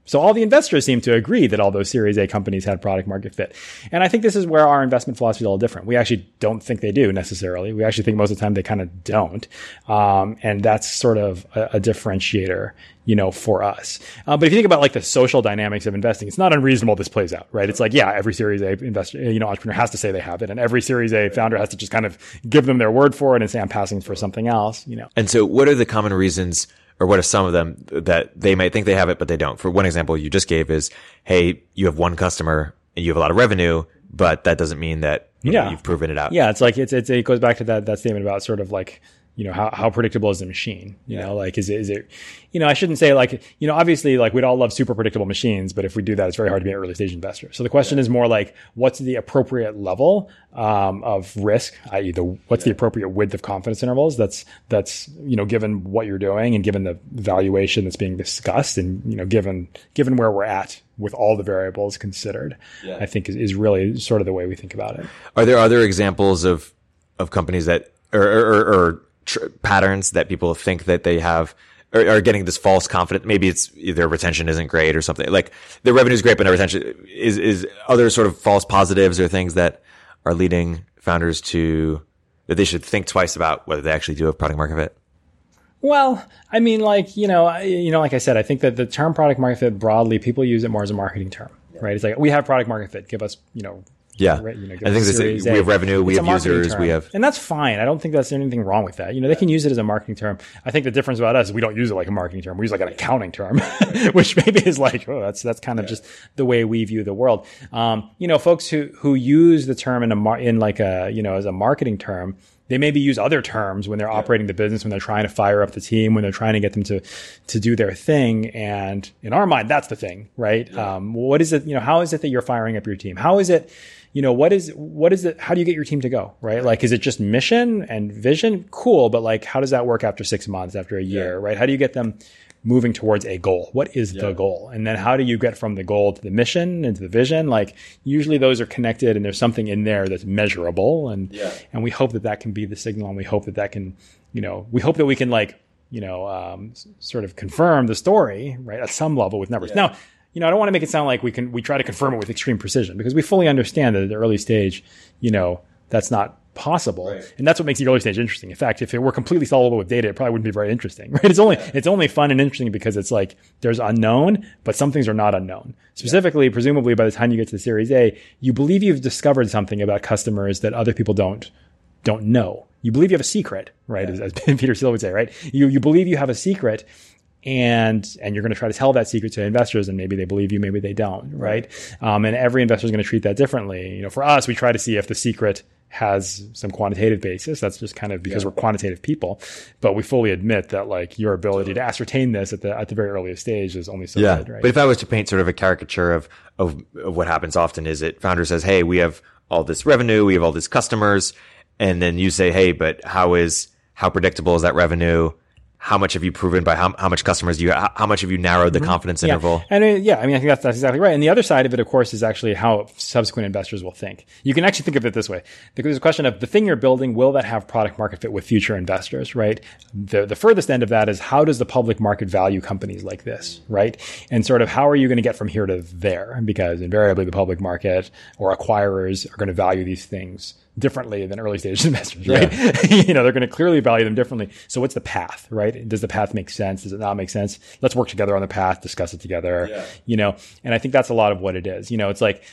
So all the investors seem to agree that all those Series A companies had product market fit. And I think this is where our investment philosophy is a little different. We actually don't think they do necessarily. We actually think most of the time they kind of don't. Um, and that's sort of a, a, differentiator, you know, for us. Uh, but if you think about like the social dynamics of investing, it's not unreasonable this plays out, right? It's like, yeah, every Series A investor, you know, entrepreneur has to say they have it. And every Series A founder has to just kind of give them their word for it and say, I'm passing for something else, you know. And so what are the common reasons or what are some of them that they might think they have it, but they don't? For one example you just gave is, hey, you have one customer and you have a lot of revenue, but that doesn't mean that yeah. you've proven it out. Yeah, it's like it's, it's it goes back to that that statement about sort of like you know how, how predictable is the machine you yeah. know like is it is it you know i shouldn't say like you know obviously like we'd all love super predictable machines but if we do that it's very hard to be an early stage investor so the question yeah. is more like what's the appropriate level um, of risk i.e the what's yeah. the appropriate width of confidence intervals that's that's you know given what you're doing and given the valuation that's being discussed and you know given given where we're at with all the variables considered i think is, is really sort of the way we think about it are there other examples of of companies that or, or, or tr- patterns that people think that they have are, are, getting this false confidence. Maybe it's their retention isn't great or something. Like their revenue is great, but their retention is is other sort of false positives or things that are leading founders to that they should think twice about whether they actually do have product market fit. Well, I mean, like you know, you know, like I said, I think that the term product market fit broadly, people use it more as a marketing term, right? It's like we have product market fit. Give us, you know, yeah, you know, I think this, we have revenue, we have users, term. we have, and that's fine. I don't think that's anything wrong with that. You know, they can use it as a marketing term. I think the difference about us is we don't use it like a marketing term. We use like an accounting term, which maybe is like, oh, that's that's kind of yeah. just the way we view the world. Um, you know, folks who who use the term in a mar- in like a you know as a marketing term they maybe use other terms when they're yeah. operating the business, when they're trying to fire up the team, when they're trying to get them to to do their thing. And in our mind, that's the thing, right? Yeah. Um, what is it? You know, how is it that you're firing up your team? How is it? You know, what is, what is it? How do you get your team to go? Right. Like, is it just mission and vision? Cool. But like, how does that work after six months, after a year? Yeah. Right. How do you get them moving towards a goal? What is yeah. the goal? And then how do you get from the goal to the mission and to the vision? Like, usually those are connected and there's something in there that's measurable. And, yeah. and we hope that that can be the signal. And we hope that that can, you know, we hope that we can like, you know, um, sort of confirm the story, right, at some level with numbers. Now, you know, I don't want to make it sound like we can we try to confirm it with extreme precision because we fully understand that at the early stage, you know, that's not possible. Right. And that's what makes the early stage interesting. In fact, if it were completely solvable with data, it probably wouldn't be very interesting, right? It's only, yeah. it's only fun and interesting because it's like there's unknown, but some things are not unknown. Specifically, yeah. presumably by the time you get to the series A, you believe you've discovered something about customers that other people don't, don't know. You believe you have a secret, right? Yeah. As, as Peter Thiel would say, right? You, you believe you have a secret and and you're going to try to tell that secret to investors and maybe they believe you maybe they don't right, Um, and every investor is going to treat that differently. You know for us we try to see if the secret has some quantitative basis. That's just kind of because yeah. we're quantitative people. But we fully admit that like your ability to ascertain this at the at the very earliest stage is only so yeah. good right? But if i was to paint sort of a caricature of, of of what happens often is it founder says hey we have all this revenue we have all these customers and then you say hey but how is how predictable is that revenue how much have you proven by how, how much customers do you how much have you narrowed the mm-hmm. confidence yeah. interval? And uh, yeah i mean i think that's, that's exactly right. And the other side of it of course is actually how subsequent investors will think. You can actually think of it this way. Because there's a question of the thing you're building will that have product market fit with future investors right? The, the furthest end of that is how does the public market value companies like this right? And sort of how are you going to get from here to there? Because invariably the public market or acquirers are going to value these things differently than early stage investors, right? Yeah. you know, they're going to clearly value them differently. So what's the path, right? Does the path make sense? Does it not make sense? Let's work together on the path, discuss it together, yeah. you know, and I think that's a lot of what it is. You know, it's like,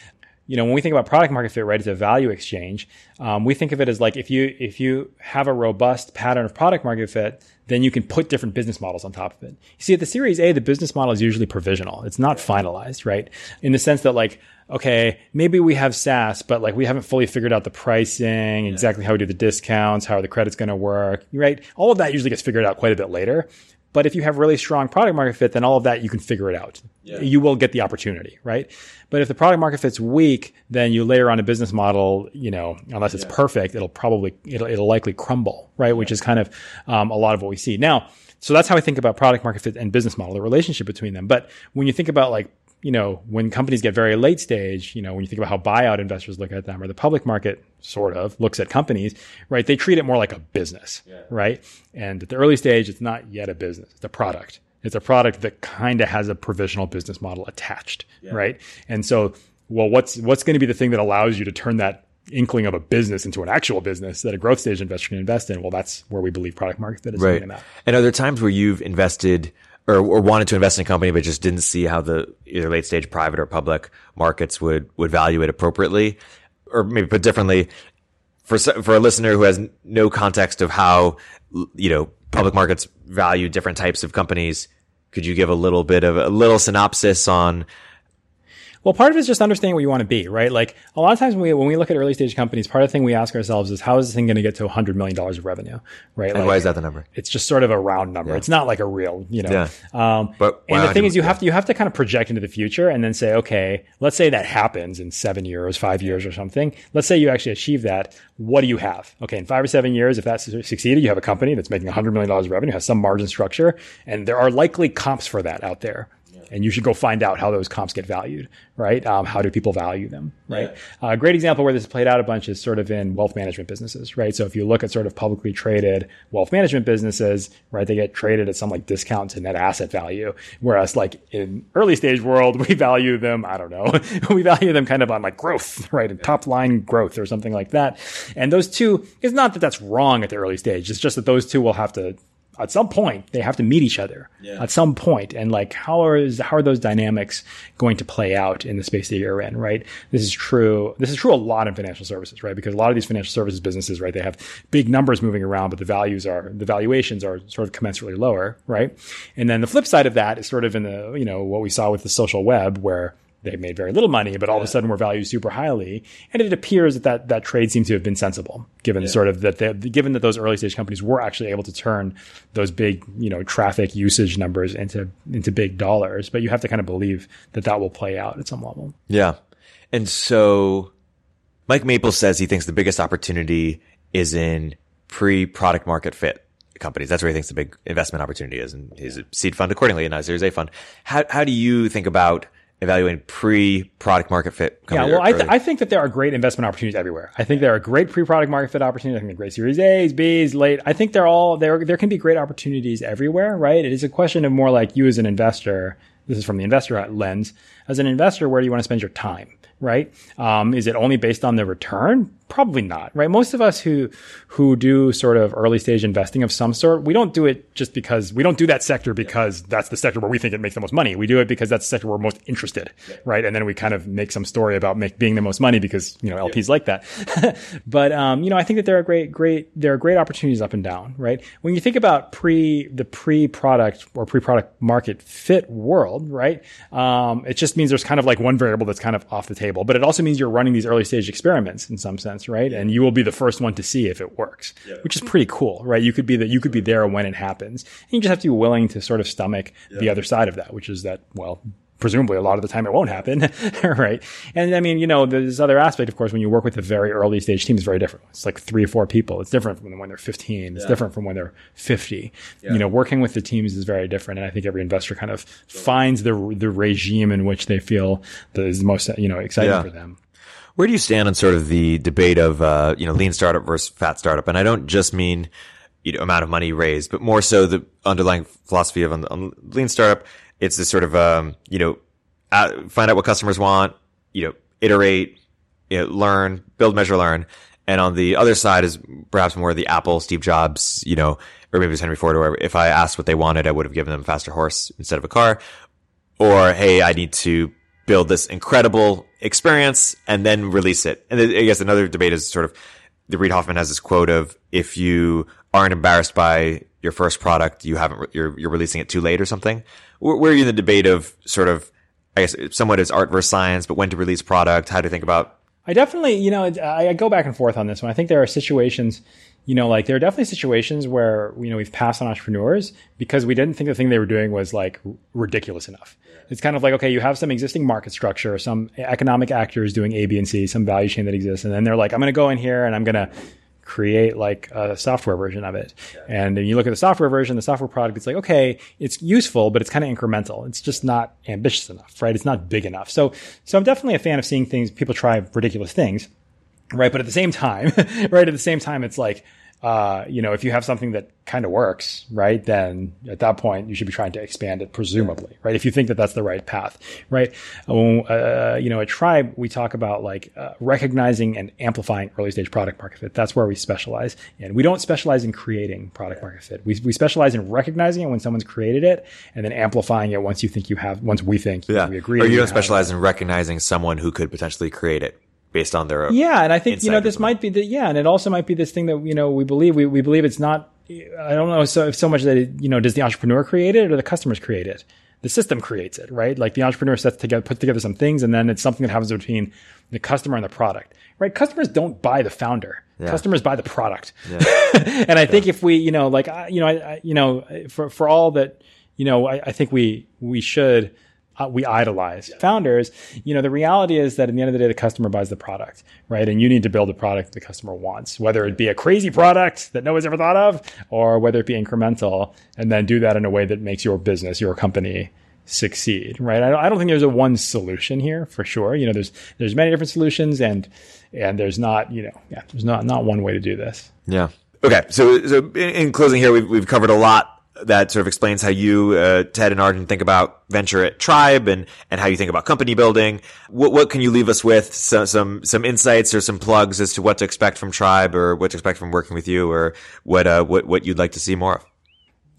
you know, when we think about product market fit, right, it's a value exchange. Um, we think of it as like if you if you have a robust pattern of product market fit, then you can put different business models on top of it. You see, at the Series A, the business model is usually provisional. It's not finalized, right? In the sense that like okay, maybe we have SaaS, but like we haven't fully figured out the pricing, yeah. exactly how we do the discounts, how are the credits going to work, right? All of that usually gets figured out quite a bit later. But if you have really strong product market fit, then all of that you can figure it out. Yeah. You will get the opportunity, right? But if the product market fit's weak, then you layer on a business model, you know, unless it's yeah. perfect, it'll probably, it'll, it'll likely crumble, right? Which is kind of um, a lot of what we see. Now, so that's how I think about product market fit and business model, the relationship between them. But when you think about like you know, when companies get very late stage, you know, when you think about how buyout investors look at them or the public market sort of looks at companies, right? They treat it more like a business, yeah. right? And at the early stage, it's not yet a business, it's a product. It's a product that kind of has a provisional business model attached, yeah. right? And so, well, what's what's going to be the thing that allows you to turn that inkling of a business into an actual business that a growth stage investor can invest in? Well, that's where we believe product market fit is right. And are there times where you've invested or, or wanted to invest in a company but just didn't see how the either late stage private or public markets would would value it appropriately? Or maybe put differently, for for a listener who has no context of how you know public markets value different types of companies. Could you give a little bit of a little synopsis on well, part of it is just understanding what you want to be, right? Like a lot of times when we when we look at early stage companies, part of the thing we ask ourselves is how is this thing going to get to hundred million dollars of revenue, right? And like, why is that the number? It's just sort of a round number. Yeah. It's not like a real, you know. Yeah. Um, but and the thing is, you have to you have to kind of project into the future and then say, okay, let's say that happens in seven years, five years, or something. Let's say you actually achieve that. What do you have? Okay, in five or seven years, if that's succeeded, you have a company that's making hundred million dollars of revenue, has some margin structure, and there are likely comps for that out there and you should go find out how those comps get valued, right? Um, how do people value them, right? Yeah. Uh, a great example where this played out a bunch is sort of in wealth management businesses, right? So if you look at sort of publicly traded wealth management businesses, right, they get traded at some like discount to net asset value, whereas like in early stage world, we value them, I don't know, we value them kind of on like growth, right, and top line growth or something like that. And those two, it's not that that's wrong at the early stage. It's just that those two will have to at some point they have to meet each other. Yeah. at some point. And like how are how are those dynamics going to play out in the space that you're in right? This is true this is true a lot in financial services right? Because a lot of these financial services businesses right they have big numbers moving around but the values are the valuations are sort of commensurately lower right? And then the flip side of that is sort of in the you know what we saw with the social web where they made very little money, but all yeah. of a sudden were valued super highly. And it appears that that, that trade seems to have been sensible, given yeah. sort of that they, given that those early stage companies were actually able to turn those big, you know, traffic usage numbers into into big dollars. But you have to kind of believe that that will play out at some level. Yeah, and so Mike Maples says he thinks the biggest opportunity is in pre-product market fit companies. That's where he thinks the big investment opportunity is, and he's a seed fund accordingly, and now Series A fund. How how do you think about evaluating pre-product market fit. Yeah, well, I, th- I, think that there are great investment opportunities everywhere. I think there are great pre-product market fit opportunities. I think there are great Series A's, B's, late. I think they're all there. There can be great opportunities everywhere, right? It is a question of more like you as an investor. This is from the investor lens. As an investor, where do you want to spend your time? Right? Um, is it only based on the return? Probably not, right? Most of us who who do sort of early stage investing of some sort, we don't do it just because we don't do that sector because that's the sector where we think it makes the most money. We do it because that's the sector we're most interested, right? And then we kind of make some story about make, being the most money because you know LPs yeah. like that. but um, you know, I think that there are great, great, there are great opportunities up and down, right? When you think about pre the pre product or pre product market fit world, right? Um, it just means there's kind of like one variable that's kind of off the table, but it also means you're running these early stage experiments in some sense right? And you will be the first one to see if it works, yeah. which is pretty cool, right? You could be that you could be there when it happens. And you just have to be willing to sort of stomach yeah. the other side of that, which is that, well, presumably a lot of the time it won't happen, right? And I mean, you know, this other aspect, of course, when you work with a very early stage team is very different. It's like three or four people. It's different from when they're 15. It's yeah. different from when they're 50. Yeah. You know, working with the teams is very different. And I think every investor kind of finds the, the regime in which they feel that is the most, you know, exciting yeah. for them. Where do you stand on sort of the debate of, uh, you know, lean startup versus fat startup? And I don't just mean, you know, amount of money raised, but more so the underlying philosophy of on, on lean startup. It's this sort of, um, you know, uh, find out what customers want, you know, iterate, you know, learn, build, measure, learn. And on the other side is perhaps more the Apple, Steve Jobs, you know, or maybe it was Henry Ford, or if I asked what they wanted, I would have given them a faster horse instead of a car. Or, hey, I need to build this incredible experience and then release it. And I guess another debate is sort of the Reid Hoffman has this quote of if you aren't embarrassed by your first product, you haven't, you're, you're releasing it too late or something. Where, where are you in the debate of sort of, I guess somewhat as art versus science, but when to release product, how to think about I definitely, you know, I, go back and forth on this one. I think there are situations, you know, like there are definitely situations where, you know, we've passed on entrepreneurs because we didn't think the thing they were doing was like ridiculous enough. It's kind of like, okay, you have some existing market structure, some economic actors doing A, B, and C, some value chain that exists. And then they're like, I'm going to go in here and I'm going to create like a software version of it. Yeah. And then you look at the software version, the software product, it's like, okay, it's useful, but it's kind of incremental. It's just not ambitious enough, right? It's not big enough. So, so I'm definitely a fan of seeing things, people try ridiculous things, right? But at the same time, right? At the same time, it's like, uh, you know, if you have something that kind of works, right, then at that point you should be trying to expand it, presumably, right? If you think that that's the right path, right? Uh, you know, at Tribe, we talk about like uh, recognizing and amplifying early stage product market fit. That's where we specialize. And we don't specialize in creating product market fit. We, we specialize in recognizing it when someone's created it and then amplifying it once you think you have, once we think yeah. we agree. Or you don't specialize in recognizing someone who could potentially create it based on their yeah and i think you know this might be the yeah and it also might be this thing that you know we believe we, we believe it's not i don't know so if so much that it, you know does the entrepreneur create it or the customers create it the system creates it right like the entrepreneur sets together puts together some things and then it's something that happens between the customer and the product right customers don't buy the founder yeah. customers buy the product yeah. and i yeah. think if we you know like you know I, you know for for all that you know I, I think we we should Uh, we idolize yeah. founders. You know, the reality is that at the end of the day, the customer buys the product, right? And you need to build a product the customer wants, whether it be a crazy product that no one's ever thought of, or whether it be incremental, and then do that in a way that makes your business, your company succeed, right? I don't think there's a one solution here for sure. You know, there's there's many different solutions, and and there's not, you know, yeah, there's not not one way to do this. Yeah. Okay. So so in, in closing here, we've we've covered a lot that sort of explains how you, uh, Ted and Arjun think about venture at Tribe and, and how you think about company building. What, what can you leave us with? Some, some, some insights or some plugs as to what to expect from Tribe or what to expect from working with you or what, uh, what, what you'd like to see more of?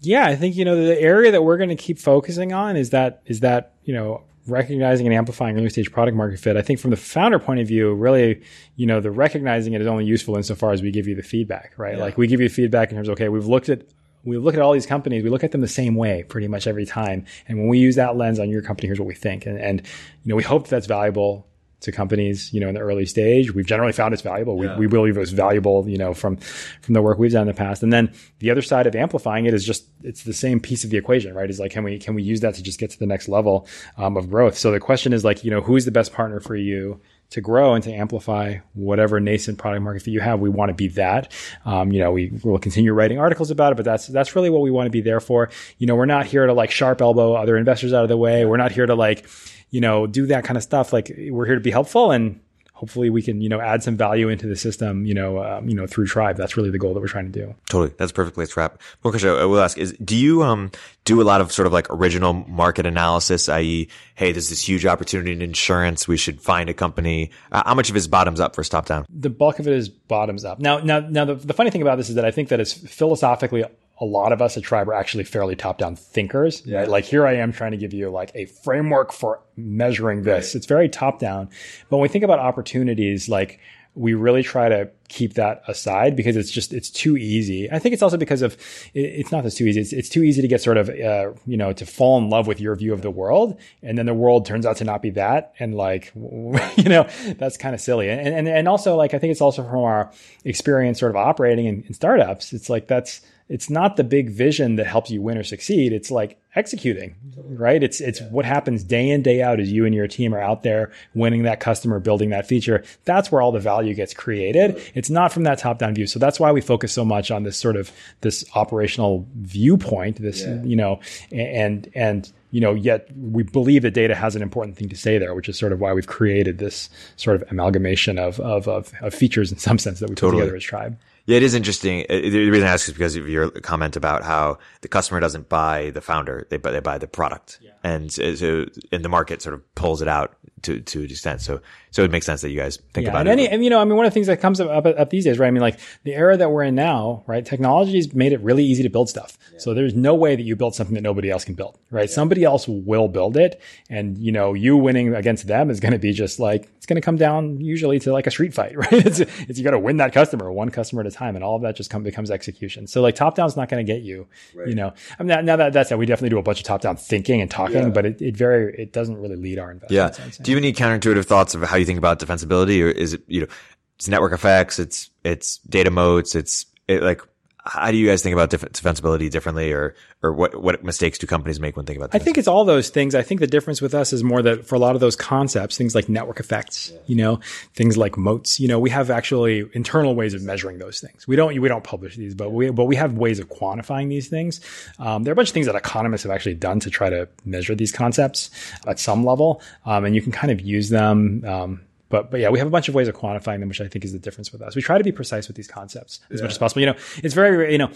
Yeah, I think, you know, the area that we're going to keep focusing on is that, is that, you know, recognizing and amplifying early stage product market fit. I think from the founder point of view, really, you know, the recognizing it is only useful insofar as we give you the feedback, right? Yeah. Like we give you feedback in terms of, okay, we've looked at we look at all these companies, we look at them the same way pretty much every time. And when we use that lens on your company, here's what we think. And, and you know, we hope that that's valuable to companies, you know, in the early stage. We've generally found it's valuable. Yeah. We, we believe it was valuable, you know, from, from the work we've done in the past. And then the other side of amplifying it is just, it's the same piece of the equation, right? Is like, can we, can we use that to just get to the next level um, of growth? So the question is like, you know, who's the best partner for you? To grow and to amplify whatever nascent product market that you have. We want to be that. Um, you know, we will continue writing articles about it, but that's that's really what we want to be there for. You know, we're not here to like sharp elbow other investors out of the way. We're not here to like, you know, do that kind of stuff. Like we're here to be helpful and hopefully we can you know add some value into the system you know um, you know through tribe. That's really the goal that we're trying to do. Totally. That's perfect place to wrap. One question i will ask is do you um do a lot of sort of like original market analysis i.e hey there's this huge opportunity in insurance. We should find a company. Uh, how much of it is bottoms up versus top down? The bulk of it is bottoms up. Now now now the, the funny thing about this is that i think that it's philosophically a lot of us at Tribe are actually fairly top down thinkers. Yeah. Right? Like here I am trying to give you like a framework for measuring this. Right. It's very top down. But when we think about opportunities, like we really try to keep that aside because it's just it's too easy. I think it's also because of it's not just too easy. It's, it's too easy to get sort of uh, you know to fall in love with your view of the world, and then the world turns out to not be that, and like you know that's kind of silly. And and and also like I think it's also from our experience sort of operating in, in startups. It's like that's it's not the big vision that helps you win or succeed. It's like executing, right? It's it's yeah. what happens day in day out as you and your team are out there winning that customer, building that feature. That's where all the value gets created. It's not from that top down view. So that's why we focus so much on this sort of this operational viewpoint. This yeah. you know and and you know, yet we believe that data has an important thing to say there, which is sort of why we've created this sort of amalgamation of of, of, of features in some sense that we totally. put together as Tribe. Yeah, it is interesting. Uh, the reason I ask is because of your comment about how the customer doesn't buy the founder; they buy they buy the product, yeah. and so and the market sort of pulls it out to to an extent. So so it makes sense that you guys think yeah, about and it. Any, and you know, I mean, one of the things that comes up, up, up these days, right? I mean, like the era that we're in now, right? Technology has made it really easy to build stuff. Yeah. So there's no way that you build something that nobody else can build, right? Somebody else will build it, and you know, you winning against them is going to be just like it's going to come down usually to like a street fight, right? It's, it's you got to win that customer one customer at a time, and all of that just come, becomes execution. So like top down's not going to get you, right. you know. I mean, now, now that that's it, we definitely do a bunch of top down thinking and talking, yeah. but it, it very it doesn't really lead our investments. Yeah. You have any counterintuitive thoughts of how you think about defensibility, or is it you know it's network effects, it's it's data moats, it's it, like how do you guys think about defensibility differently or or what what mistakes do companies make when thinking about that? I think it's all those things. I think the difference with us is more that for a lot of those concepts, things like network effects, yeah. you know, things like moats, you know, we have actually internal ways of measuring those things. We don't we don't publish these, but we but we have ways of quantifying these things. Um, there are a bunch of things that economists have actually done to try to measure these concepts at some level, um, and you can kind of use them. Um, but but yeah, we have a bunch of ways of quantifying them, which I think is the difference with us. We try to be precise with these concepts as yeah. much as possible. You know, it's very you know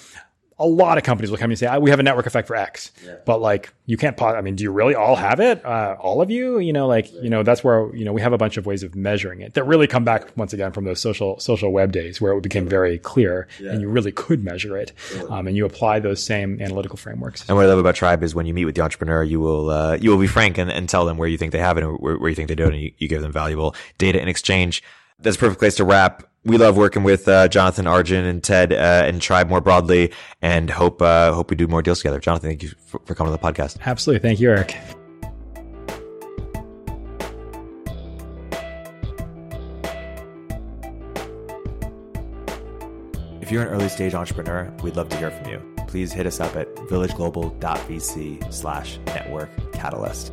a lot of companies will come and say, we have a network effect for X, yeah. but like you can't, I mean, do you really all have it? Uh, all of you, you know, like, you know, that's where, you know, we have a bunch of ways of measuring it that really come back once again from those social, social web days where it became very clear yeah. and you really could measure it. Um, and you apply those same analytical frameworks. And what I love about Tribe is when you meet with the entrepreneur, you will, uh, you will be frank and, and tell them where you think they have it and where, where you think they don't. And you, you give them valuable data in exchange. That's a perfect place to wrap we love working with uh, Jonathan Arjun and Ted uh, and Tribe more broadly, and hope uh, hope we do more deals together. Jonathan, thank you for, for coming on the podcast. Absolutely, thank you, Erik. If you're an early stage entrepreneur, we'd love to hear from you. Please hit us up at villageglobal.vc slash network catalyst.